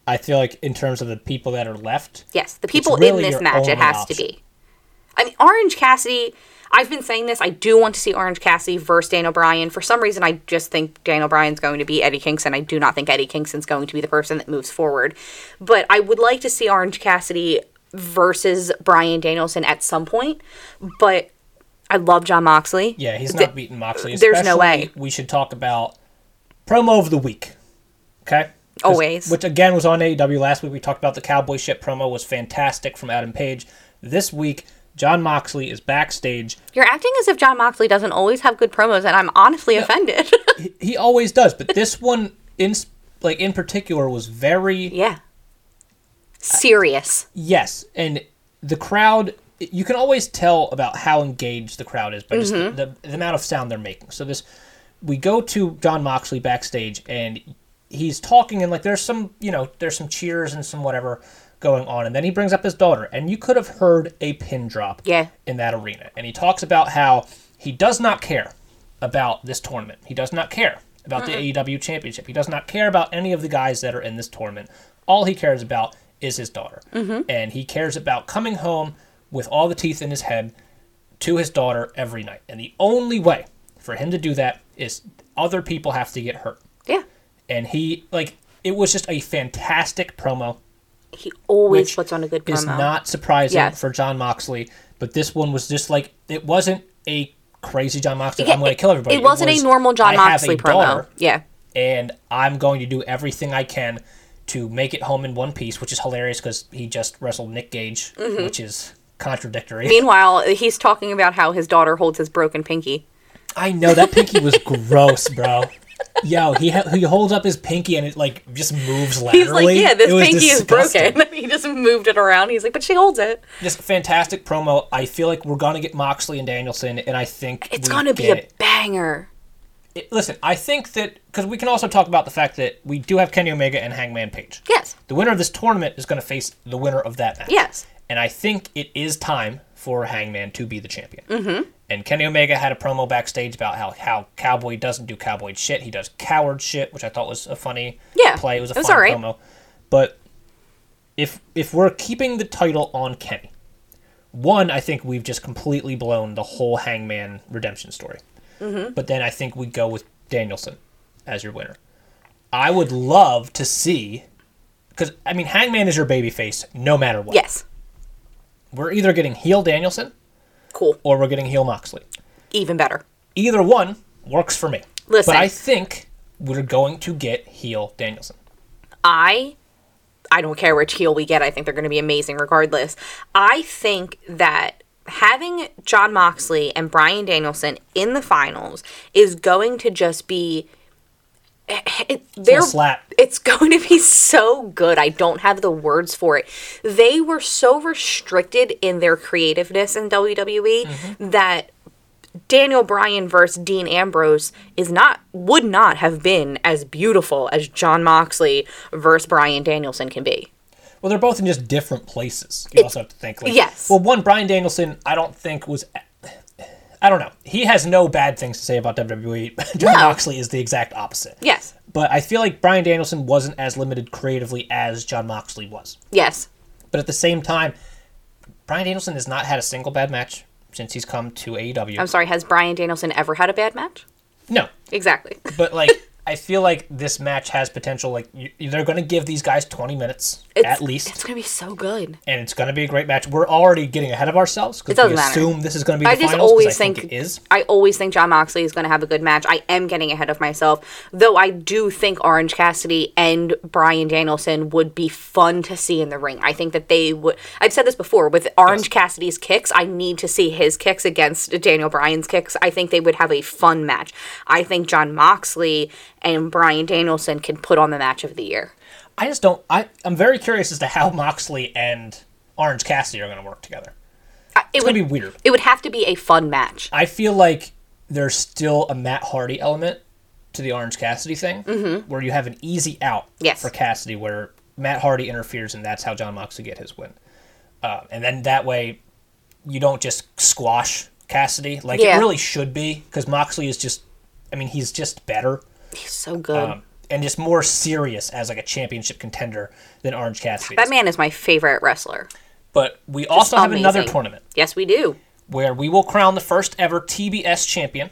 S1: I feel like in terms of the people that are left,
S2: Yes, the people
S1: really
S2: in this match, it has
S1: option.
S2: to be. I mean, Orange Cassidy. I've been saying this. I do want to see Orange Cassidy versus Daniel Bryan. For some reason, I just think Daniel Bryan's going to be Eddie Kingston. I do not think Eddie Kingston's going to be the person that moves forward. But I would like to see Orange Cassidy versus Bryan Danielson at some point. But I love Jon Moxley.
S1: yeah, he's
S2: Th-
S1: not beating Moxley.
S2: there's no way.
S1: We should talk about promo of the week. Okay.
S2: Always.
S1: Which again was on AEW last week. We talked about the Cowboy shit promo was fantastic from Adam Page. This week, Jon Moxley is backstage.
S2: You're acting as if Jon Moxley doesn't always have good promos, and I'm honestly offended.
S1: He, <laughs> he always does, but this one in like in particular was very
S2: yeah. Serious.
S1: Yes, and the crowd. You can always tell about how engaged the crowd is by just
S2: Mm-hmm.
S1: the, the, the amount of sound they're making. So this, we go to John Moxley backstage, and he's talking, and like there's some, you know, there's some cheers and some whatever going on, and then he brings up his daughter, and you could have heard a pin drop
S2: Yeah.
S1: in that arena, and he talks about how he does not care about this tournament. He does not care about the AEW championship. He does not care about any of the guys that are in this tournament. All he cares about is his daughter. Mm-hmm. And he cares about coming home with all the teeth in his head to his daughter every night. And the only way for him to do that is other people have to get hurt.
S2: Yeah.
S1: And he, like, it was just a fantastic promo.
S2: He always puts on a good promo.
S1: is not surprising
S2: Yes.
S1: for Jon Moxley. But this one was just like it wasn't a crazy Jon Moxley.
S2: Yeah,
S1: I'm going to kill everybody.
S2: It wasn't
S1: was,
S2: a normal
S1: Jon
S2: Moxley promo. Yeah.
S1: and I'm going to do everything I can to make it home in one piece, which is hilarious because he just wrestled Nick Gage,
S2: Mm-hmm.
S1: which is contradictory.
S2: Meanwhile, he's talking about how his daughter holds his broken pinky.
S1: I know that pinky was <laughs> gross, bro. Yo, he ha- he holds up his pinky and it like just moves laterally.
S2: He's like, yeah, this pinky
S1: disgusting.
S2: is broken. <laughs> he just moved it around. He's like, but she holds it.
S1: Just fantastic promo. I feel like we're gonna get Moxley and Danielson, and I think
S2: It's gonna be a
S1: it.
S2: banger.
S1: It- Listen, I think that because we can also talk about the fact that we do have Kenny Omega and Hangman Page.
S2: Yes.
S1: The winner of this tournament is going to face the winner of that match.
S2: Yes.
S1: And I think it is time for Hangman to be the champion. Mm-hmm. And Kenny Omega had a promo backstage about how, how Cowboy doesn't do cowboy shit. He does coward shit, which I thought was a funny
S2: Yeah,
S1: play. It was a
S2: it was
S1: fun
S2: alright.
S1: promo. But if if we're keeping the title on Kenny, one, I think we've just completely blown the whole Hangman redemption story.
S2: Mm-hmm.
S1: But then I think we go with Danielson as your winner. I would love to see, because I mean, Hangman is your babyface no matter what.
S2: Yes.
S1: We're either getting heel Danielson
S2: Cool.
S1: or we're getting heel Moxley.
S2: Even better.
S1: Either one works for me.
S2: Listen.
S1: But I think we're going to get heel Danielson.
S2: I I don't care which heel we get. I think they're going to be amazing regardless. I think that having Jon Moxley and Bryan Danielson in the finals is going to just be it, they're
S1: slap.
S2: it's going to be so good. I don't have the words for it. They were so restricted in their creativeness in WWE
S1: Mm-hmm.
S2: that Daniel Bryan versus Dean Ambrose is not would not have been as beautiful as Jon Moxley versus Bryan Danielson can be.
S1: Well, they're both in just different places. You also have to think. Like,
S2: yes.
S1: Well, one Bryan Danielson, I don't think was. I don't know. He has no bad things to say about WWE. <laughs> Jon
S2: No.
S1: Moxley is the exact opposite.
S2: Yes.
S1: But I feel like Bryan Danielson wasn't as limited creatively as Jon Moxley was.
S2: Yes.
S1: But at the same time, Bryan Danielson has not had a single bad match since he's come to AEW.
S2: I'm sorry, has Bryan Danielson ever had a bad match?
S1: no,
S2: Exactly.
S1: but like <laughs> I feel like this match has potential. Like you, they're going to give these guys 20 minutes
S2: It's,
S1: at least,
S2: It's going to be so good.
S1: and it's going to be a great match. We're already getting ahead of ourselves because we
S2: matter.
S1: assume this is going to be the
S2: I just
S1: finals.
S2: always
S1: I think,
S2: think,
S1: it is.
S2: I always think Jon Moxley is going to have a good match. I am getting ahead of myself, though. I do think Orange Cassidy and Bryan Danielson would be fun to see in the ring. I think that they would. I've said this before with Orange Cassidy's kicks. I need to see his kicks against Daniel Bryan's kicks. I think they would have a fun match. I think Jon Moxley and Bryan Danielson can put on the match of the year.
S1: I just don't. I I'm very curious as to how Moxley and Orange Cassidy are going to work together.
S2: I- It
S1: It's
S2: would
S1: be weird.
S2: It would have to be a fun match.
S1: I feel like there's still a Matt Hardy element to the Orange Cassidy thing, where you have an easy out
S2: Mm-hmm. Yes.
S1: for Cassidy, where Matt Hardy interferes, and that's how Jon Moxley get his win. Uh, and then that way, you don't just squash Cassidy like
S2: Yeah.
S1: it really should be, because Moxley is just, I mean, he's just better
S2: He's so good.
S1: um, and just more serious as like a championship contender than Orange Cassidy.
S2: that man is my favorite wrestler.
S1: But we also have another tournament
S2: Yes, we do.
S1: where we will crown the first ever TBS champion.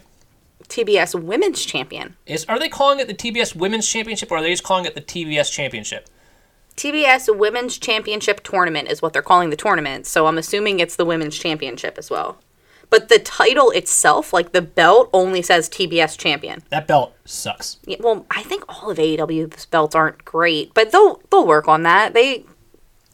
S2: TBS Women's Champion.
S1: Is are they calling it the TBS Women's Championship or are they just calling it the TBS Championship?
S2: TBS Women's Championship Tournament is what they're calling the tournament, so I'm assuming it's the Women's Championship as well. But the title itself, like the belt, only says TBS Champion.
S1: That belt sucks.
S2: Yeah, well, I think all of AEW's belts aren't great, but they'll they'll work on that. They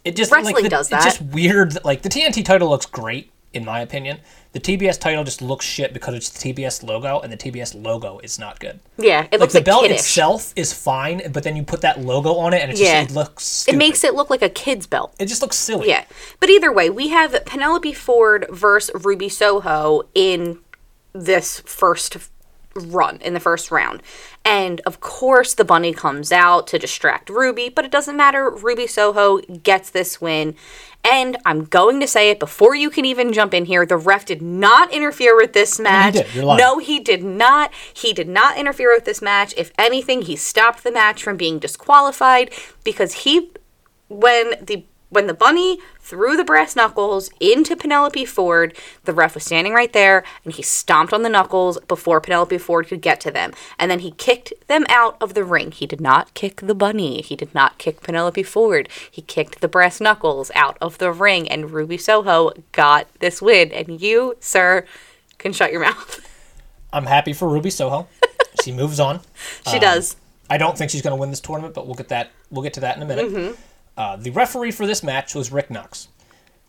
S1: It just
S2: Wrestling
S1: like the,
S2: does
S1: It's just weird. that, Like the TNT title looks great in my opinion. The TBS title just looks shit because it's the TBS logo, and the TBS logo is not good.
S2: yeah, it
S1: Like
S2: looks
S1: the
S2: like the
S1: belt
S2: kiddish.
S1: itself is fine, but then you put that logo on it, and it just
S2: Yeah.
S1: it looks.
S2: it makes it look like a kid's belt.
S1: it just looks silly.
S2: Yeah. But either way, we have Penelope Ford versus Ruby Soho in this first run, in the first round. And of course, the bunny comes out to distract Ruby, but it doesn't matter. Ruby Soho gets this win. And I'm going to say it before you can even jump in here. The ref did not interfere with this match.
S1: did. You're lying.
S2: No, he did not. He did not interfere with this match. If anything, he stopped the match from being disqualified because he when the when the bunny threw the brass knuckles into Penelope Ford, the ref was standing right there and he stomped on the knuckles before Penelope Ford could get to them. And then he kicked them out of the ring. He did not kick the bunny. He did not kick Penelope Ford. He kicked the brass knuckles out of the ring and Ruby Soho got this win. And you, sir, can shut your mouth. <laughs>
S1: I'm happy for Ruby Soho. <laughs> she moves on.
S2: She does.
S1: I don't think she's going to win this tournament, but we'll get that. We'll get to that in a minute.
S2: Mm-hmm.
S1: Uh, the referee for this match was Rick Knox.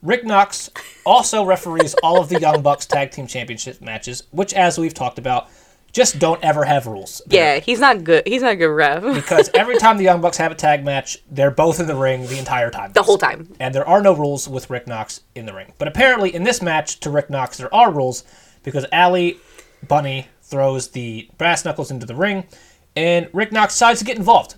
S1: Rick Knox also referees all of the Young Bucks Tag Team Championship matches, which, as we've talked about, just don't ever have rules.
S2: Yeah, he's not good. He's not a good ref. <laughs>
S1: Because every time the Young Bucks have a tag match, they're both in the ring the entire time.
S2: the whole time.
S1: And there are no rules with Rick Knox in the ring. But apparently, in this match to Rick Knox, there are rules because Allie Bunny throws the brass knuckles into the ring, and Rick Knox decides to get involved.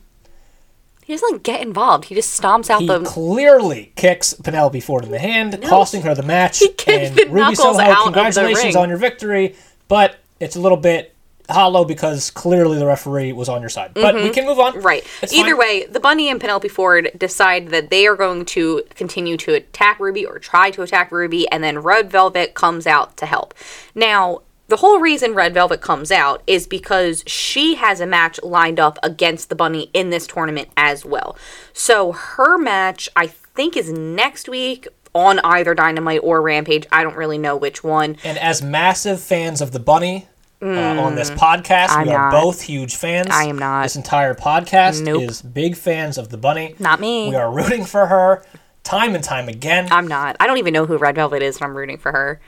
S2: He doesn't like get involved. He just stomps out
S1: He
S2: the.
S1: clearly kicks Penelope Ford in the hand, costing her the match. <laughs>
S2: He kicked
S1: and
S2: the
S1: Ruby
S2: knuckles
S1: Soho,
S2: out of the
S1: congratulations on your victory, but it's a little bit hollow because clearly the referee was on your side. But we can move on.
S2: Mm-hmm. Right.
S1: It's
S2: Either
S1: fine.
S2: way, the bunny and Penelope Ford decide that they are going to continue to attack Ruby or try to attack Ruby, and then Red Velvet comes out to help. Now, the whole reason Red Velvet comes out is because she has a match lined up against the bunny in this tournament as well. So her match, I think, is next week on either Dynamite or Rampage. I don't really know which one.
S1: And as massive fans of the bunny uh, on this podcast,
S2: Mm. I'm
S1: we are
S2: not.
S1: both huge fans.
S2: I am not.
S1: This entire podcast
S2: Nope.
S1: is big fans of the bunny.
S2: Not me.
S1: We are rooting for her time and time again.
S2: I'm not. I don't even know who Red Velvet is, and I'm rooting for her.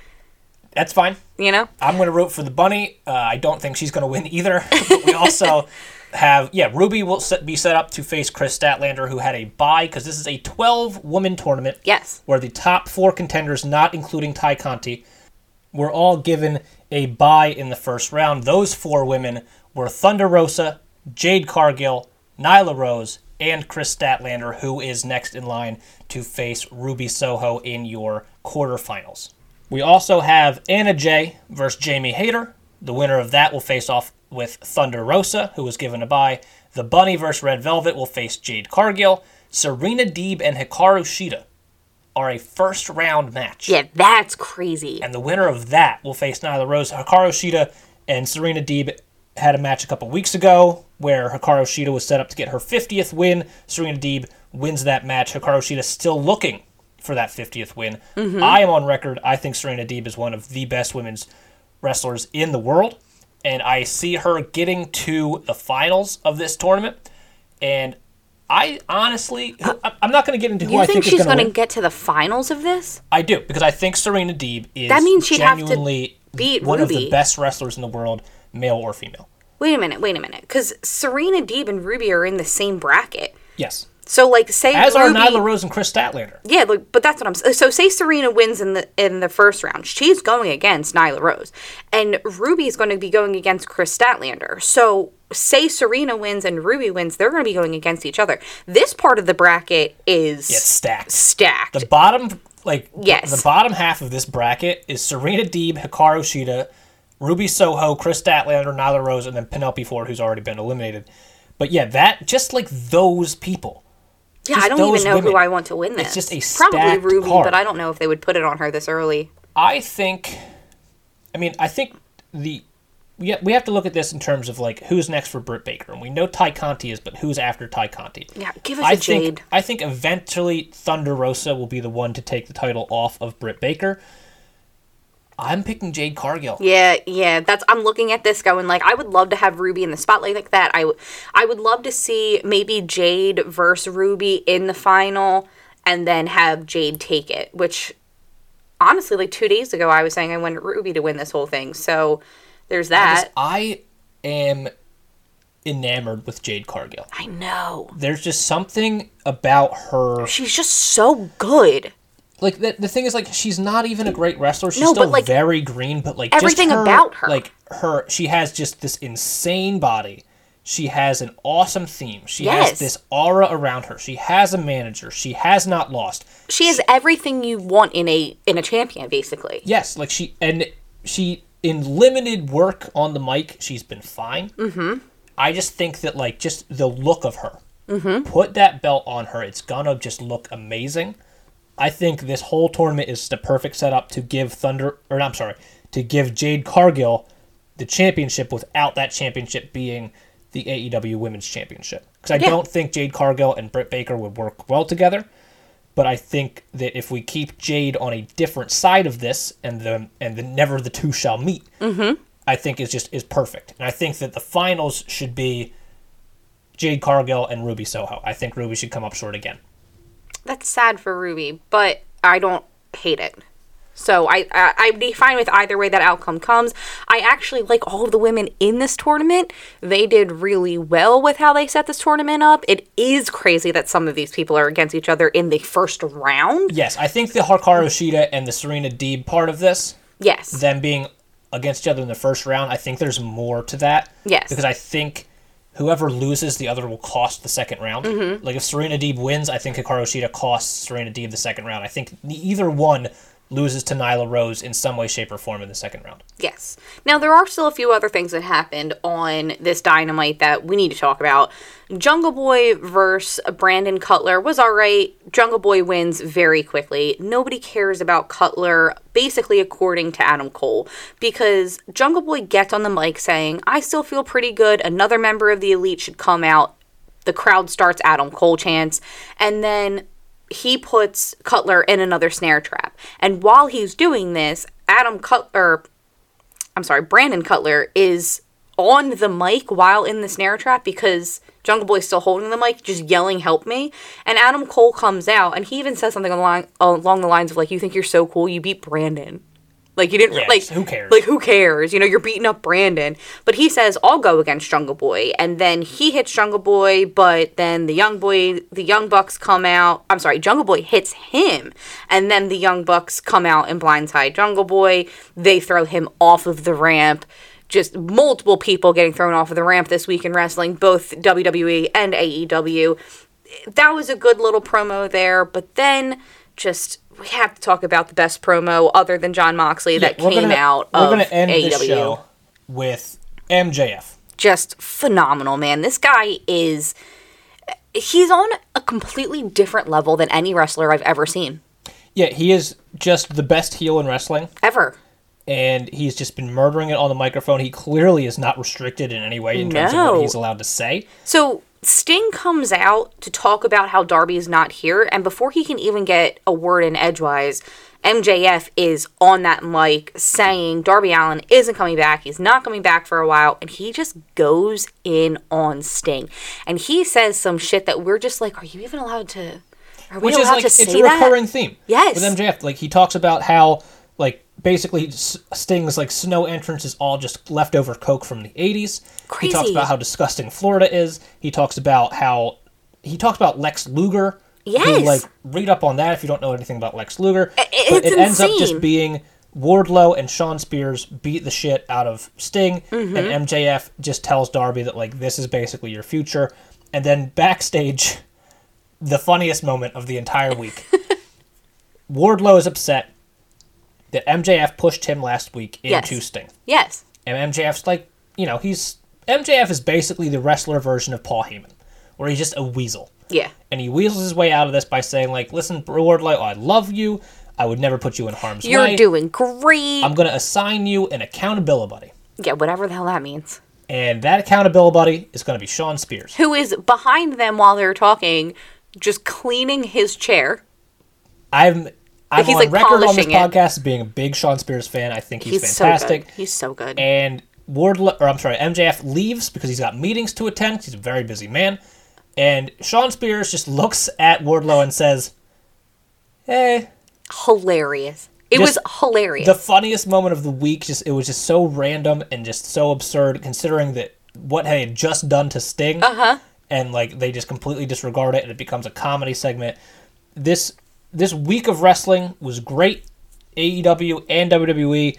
S1: That's fine.
S2: You know?
S1: I'm going to root for the bunny. Uh, I don't think she's going to win either. <laughs> but we also <laughs> have, yeah, Ruby will set, be set up to face Kris Statlander, who had a bye because this is a 12 woman tournament.
S2: Yes.
S1: Where the top four contenders, not including Tay Conti, were all given a bye in the first round. Those four women were Thunder Rosa, Jade Cargill, Nyla Rose, and Kris Statlander, who is next in line to face Ruby Soho in your quarterfinals. We also have Anna Jay versus Jamie Hayter. The winner of that will face off with Thunder Rosa, who was given a bye. The Bunny versus Red Velvet will face Jade Cargill. Serena Deeb and Hikaru Shida are a first round match.
S2: Yeah, that's crazy.
S1: And the winner of that will face Nyla Rose. Hikaru Shida and Serena Deeb had a match a couple weeks ago where Hikaru Shida was set up to get her 50th win. Serena Deeb wins that match. Hikaru Shida still looking for that 50th win. Mm-hmm. I am on record. I think Serena Deeb is one of the best women's wrestlers in the world. And I see her getting to the finals of this tournament. And I honestly, I'm not going to get into who
S2: You
S1: I
S2: think
S1: think,
S2: she's
S1: going to
S2: get to the finals of this?
S1: I do because I think Serena Deeb is
S2: That means to
S1: genuinely
S2: beat
S1: one of the best wrestlers in the world, male or female.
S2: Wait a minute, wait a minute. Because Serena Deeb and Ruby are in the same bracket.
S1: Yes,
S2: So, like, say
S1: as are Nyla Rose and Kris Statlander.
S2: Yeah, like, but that's what I'm. So, say Serena wins in the in the first round, she's going against Nyla Rose, and Ruby's going to be going against Kris Statlander. So, say Serena wins and Ruby wins, they're going to be going against each other. This part of the bracket is
S1: It's stacked.
S2: stacked.
S1: The bottom, like
S2: Yes.
S1: the bottom half of this bracket is Serena Deeb, Hikaru Shida, Ruby Soho, Chris Statlander, Nyla Rose, and then Penelope Ford, who's already been eliminated. But yeah, that just like those people.
S2: Yeah,
S1: just
S2: I don't even know who. I want to win this.
S1: just a
S2: probably Ruby,
S1: card.
S2: but I don't know if they would put it on her this early.
S1: I think, I mean, I think the we we have to look at this in terms of like who's next for Britt Baker, and we know Tay Conti is, but who's after Tay Conti?
S2: Yeah, give us
S1: I
S2: a
S1: think
S2: Jade.
S1: I think eventually Thunder Rosa will be the one to take the title off of Britt Baker. I'm picking Jade Cargill.
S2: Yeah, yeah. That's I'm looking at this going like I would love to have Ruby in the spotlight like that. I, w- I would love to see maybe Jade versus Ruby in the final, and then have Jade take it. Which, honestly, like two days ago, I was saying I wanted Ruby to win this whole thing. So there's that.
S1: I am enamored with Jade Cargill.
S2: I know
S1: There's just something about her.
S2: she's just so good.
S1: Like the, the thing is, like she's not even a great wrestler. She's
S2: No,
S1: still
S2: but, like,
S1: very green, but like
S2: everything
S1: just her,
S2: about her.
S1: like her, she has just this insane body. She has an awesome theme. She
S2: Yes.
S1: has this aura around her. She has a manager. She has not lost.
S2: She has everything you want in a in a champion, basically.
S1: Yes, like she and she in limited work on the mic, she's been fine. Mm-hmm. I just think that like just the look of her Put that belt on her. It's gonna just look amazing. I think this whole tournament is the perfect setup to give Thunder, or I'm sorry, to give Jade Cargill the championship without that championship being the AEW Women's Championship. Because I
S2: Yeah.
S1: don't think Jade Cargill and Britt Baker would work well together. But I think that if we keep Jade on a different side of this, and the and the never the two shall meet, mm-hmm. I think is just is perfect. And I think that the finals should be Jade Cargill and Ruby Soho. I think Ruby should come up short again.
S2: That's sad for Ruby, but I don't hate it. So I, I I'd be fine with either way that outcome comes. I actually like all of the women in this tournament. They did really well with how they set this tournament up. It is crazy that some of these people are against each other in the first round.
S1: Yes, I think the Hikaru Shida and the Serena Deeb part of this,
S2: Yes.
S1: them being against each other in the first round, I think there's more to that.
S2: Yes.
S1: Because I think whoever loses, the other will cost the second round.
S2: Mm-hmm.
S1: Like if Serena Deeb wins, I think Hikaru Shida costs Serena Deeb the second round. I think either one loses to Nyla Rose in some way, shape, or form in the second round.
S2: Yes. Now, there are still a few other things that happened on this dynamite that we need to talk about. Jungle Boy versus Brandon Cutler was all right. Jungle Boy wins very quickly. Nobody cares about Cutler, basically, according to Adam Cole, because Jungle Boy gets on the mic saying, I still feel pretty good. Another member of the elite should come out. The crowd starts Adam Cole chants. And then he puts Cutler in another snare trap. And while he's doing this, Adam Cutler, I'm sorry, Brandon Cutler is on the mic while in the snare trap because Jungle Boy's still holding the mic, just yelling, "Help me!" And Adam Cole comes out, and he even says something along along the lines of like, "You think you're so cool? You beat Brandon." Like you didn't
S1: Yes,
S2: like
S1: who cares?
S2: Like who cares? You know, you're beating up Brandon. But he says, I'll go against Jungle Boy. And then he hits Jungle Boy, but then the young boy the young bucks come out. I'm sorry, Jungle Boy hits him. And then the young bucks come out and blindside Jungle Boy. They throw him off of the ramp. Just multiple people getting thrown off of the ramp this week in wrestling, both WWE and AEW. That was a good little promo there, but then just we have to talk about the best promo other than Jon Moxley that
S1: We're
S2: came
S1: gonna-
S2: out
S1: We're
S2: of
S1: gonna end
S2: AEW.
S1: this show with MJF.
S2: Just phenomenal, man. This guy is he's on a completely different level than any wrestler I've ever seen.
S1: Yeah, he is just the best heel in wrestling.
S2: Ever.
S1: and he's just been murdering it on the microphone. He clearly is not restricted in any way in terms of what he's allowed to say.
S2: So Sting comes out to talk about how Darby is not here, and before he can even get a word in edgewise, MJF is on that mic saying Darby Allin isn't coming back. He's not coming back for a while, and he just goes in on Sting, and he says some shit that we're just like, are you even allowed to? Are we
S1: Which is like
S2: to
S1: it's
S2: say
S1: a
S2: that?
S1: recurring theme.
S2: Yes.
S1: With MJF, like he talks about how like basically Sting's like snow entrance is all just leftover coke from the 80s. Crazy. He talks about how disgusting Florida is. He talks about how he talks about Lex Luger. Who,
S2: Yes.
S1: like read up on that if you don't know anything about Lex Luger.
S2: I- I-
S1: but
S2: it's
S1: it ends up just being Wardlow and Shawn Spears beat the shit out of Sting,
S2: Mm-hmm.
S1: and MJF just tells Darby that like this is basically your future. And then backstage, <laughs> the funniest moment of the entire week. <laughs> Wardlow is upset that MJF pushed him last week
S2: Yes.
S1: into Sting.
S2: Yes.
S1: And MJF's like, you know, he's MJF is basically the wrestler version of Paul Heyman, where he's just a weasel.
S2: Yeah.
S1: And he weasels his way out of this by saying, like, listen, Wardlow, I love you. I would never put you in harm's way.
S2: You're doing great.
S1: I'm gonna assign you an accountability buddy.
S2: yeah, whatever the hell that means.
S1: And that accountability buddy is gonna be Shawn Spears.
S2: Who is behind them while they're talking, just cleaning his chair.
S1: I'm I'm
S2: he's,
S1: on
S2: like,
S1: record on this
S2: it.
S1: podcast as being a big Shawn Spears fan. I think he's,
S2: He's
S1: fantastic.
S2: so. He's so good.
S1: and Wardlow, or I'm sorry, MJF leaves because he's got meetings to attend. He's a very busy man, and Shawn Spears just looks at Wardlow and says, "Hey."
S2: hilarious. It
S1: Just
S2: was hilarious.
S1: The funniest moment of the week. Just it was just so random and just so absurd, considering that what they had just done to Sting, uh-huh. and like they just completely disregard it, and it becomes a comedy segment. This this week of wrestling was great. AEW and WWE.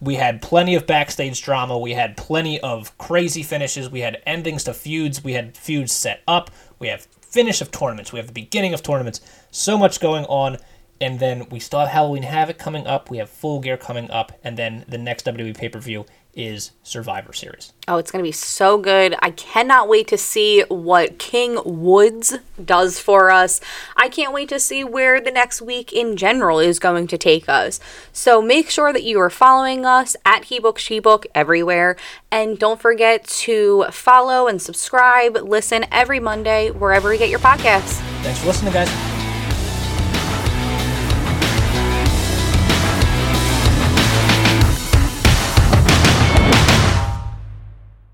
S1: We had plenty of backstage drama. We had plenty of crazy finishes. We had endings to feuds. We had feuds set up. We have finish of tournaments. We have the beginning of tournaments. So much going on. and then we still have Halloween Havoc coming up. We have Full Gear coming up, and then the next WWE pay per view is Survivor Series.
S2: Oh, it's going to be so good. I cannot wait to see what King Woods does for us. I can't wait to see where the next week in general is going to take us. So make sure that you are following us at HeBook SheBook everywhere. And don't forget to follow and subscribe, listen every Monday wherever you get your podcasts.
S1: Thanks for listening, guys.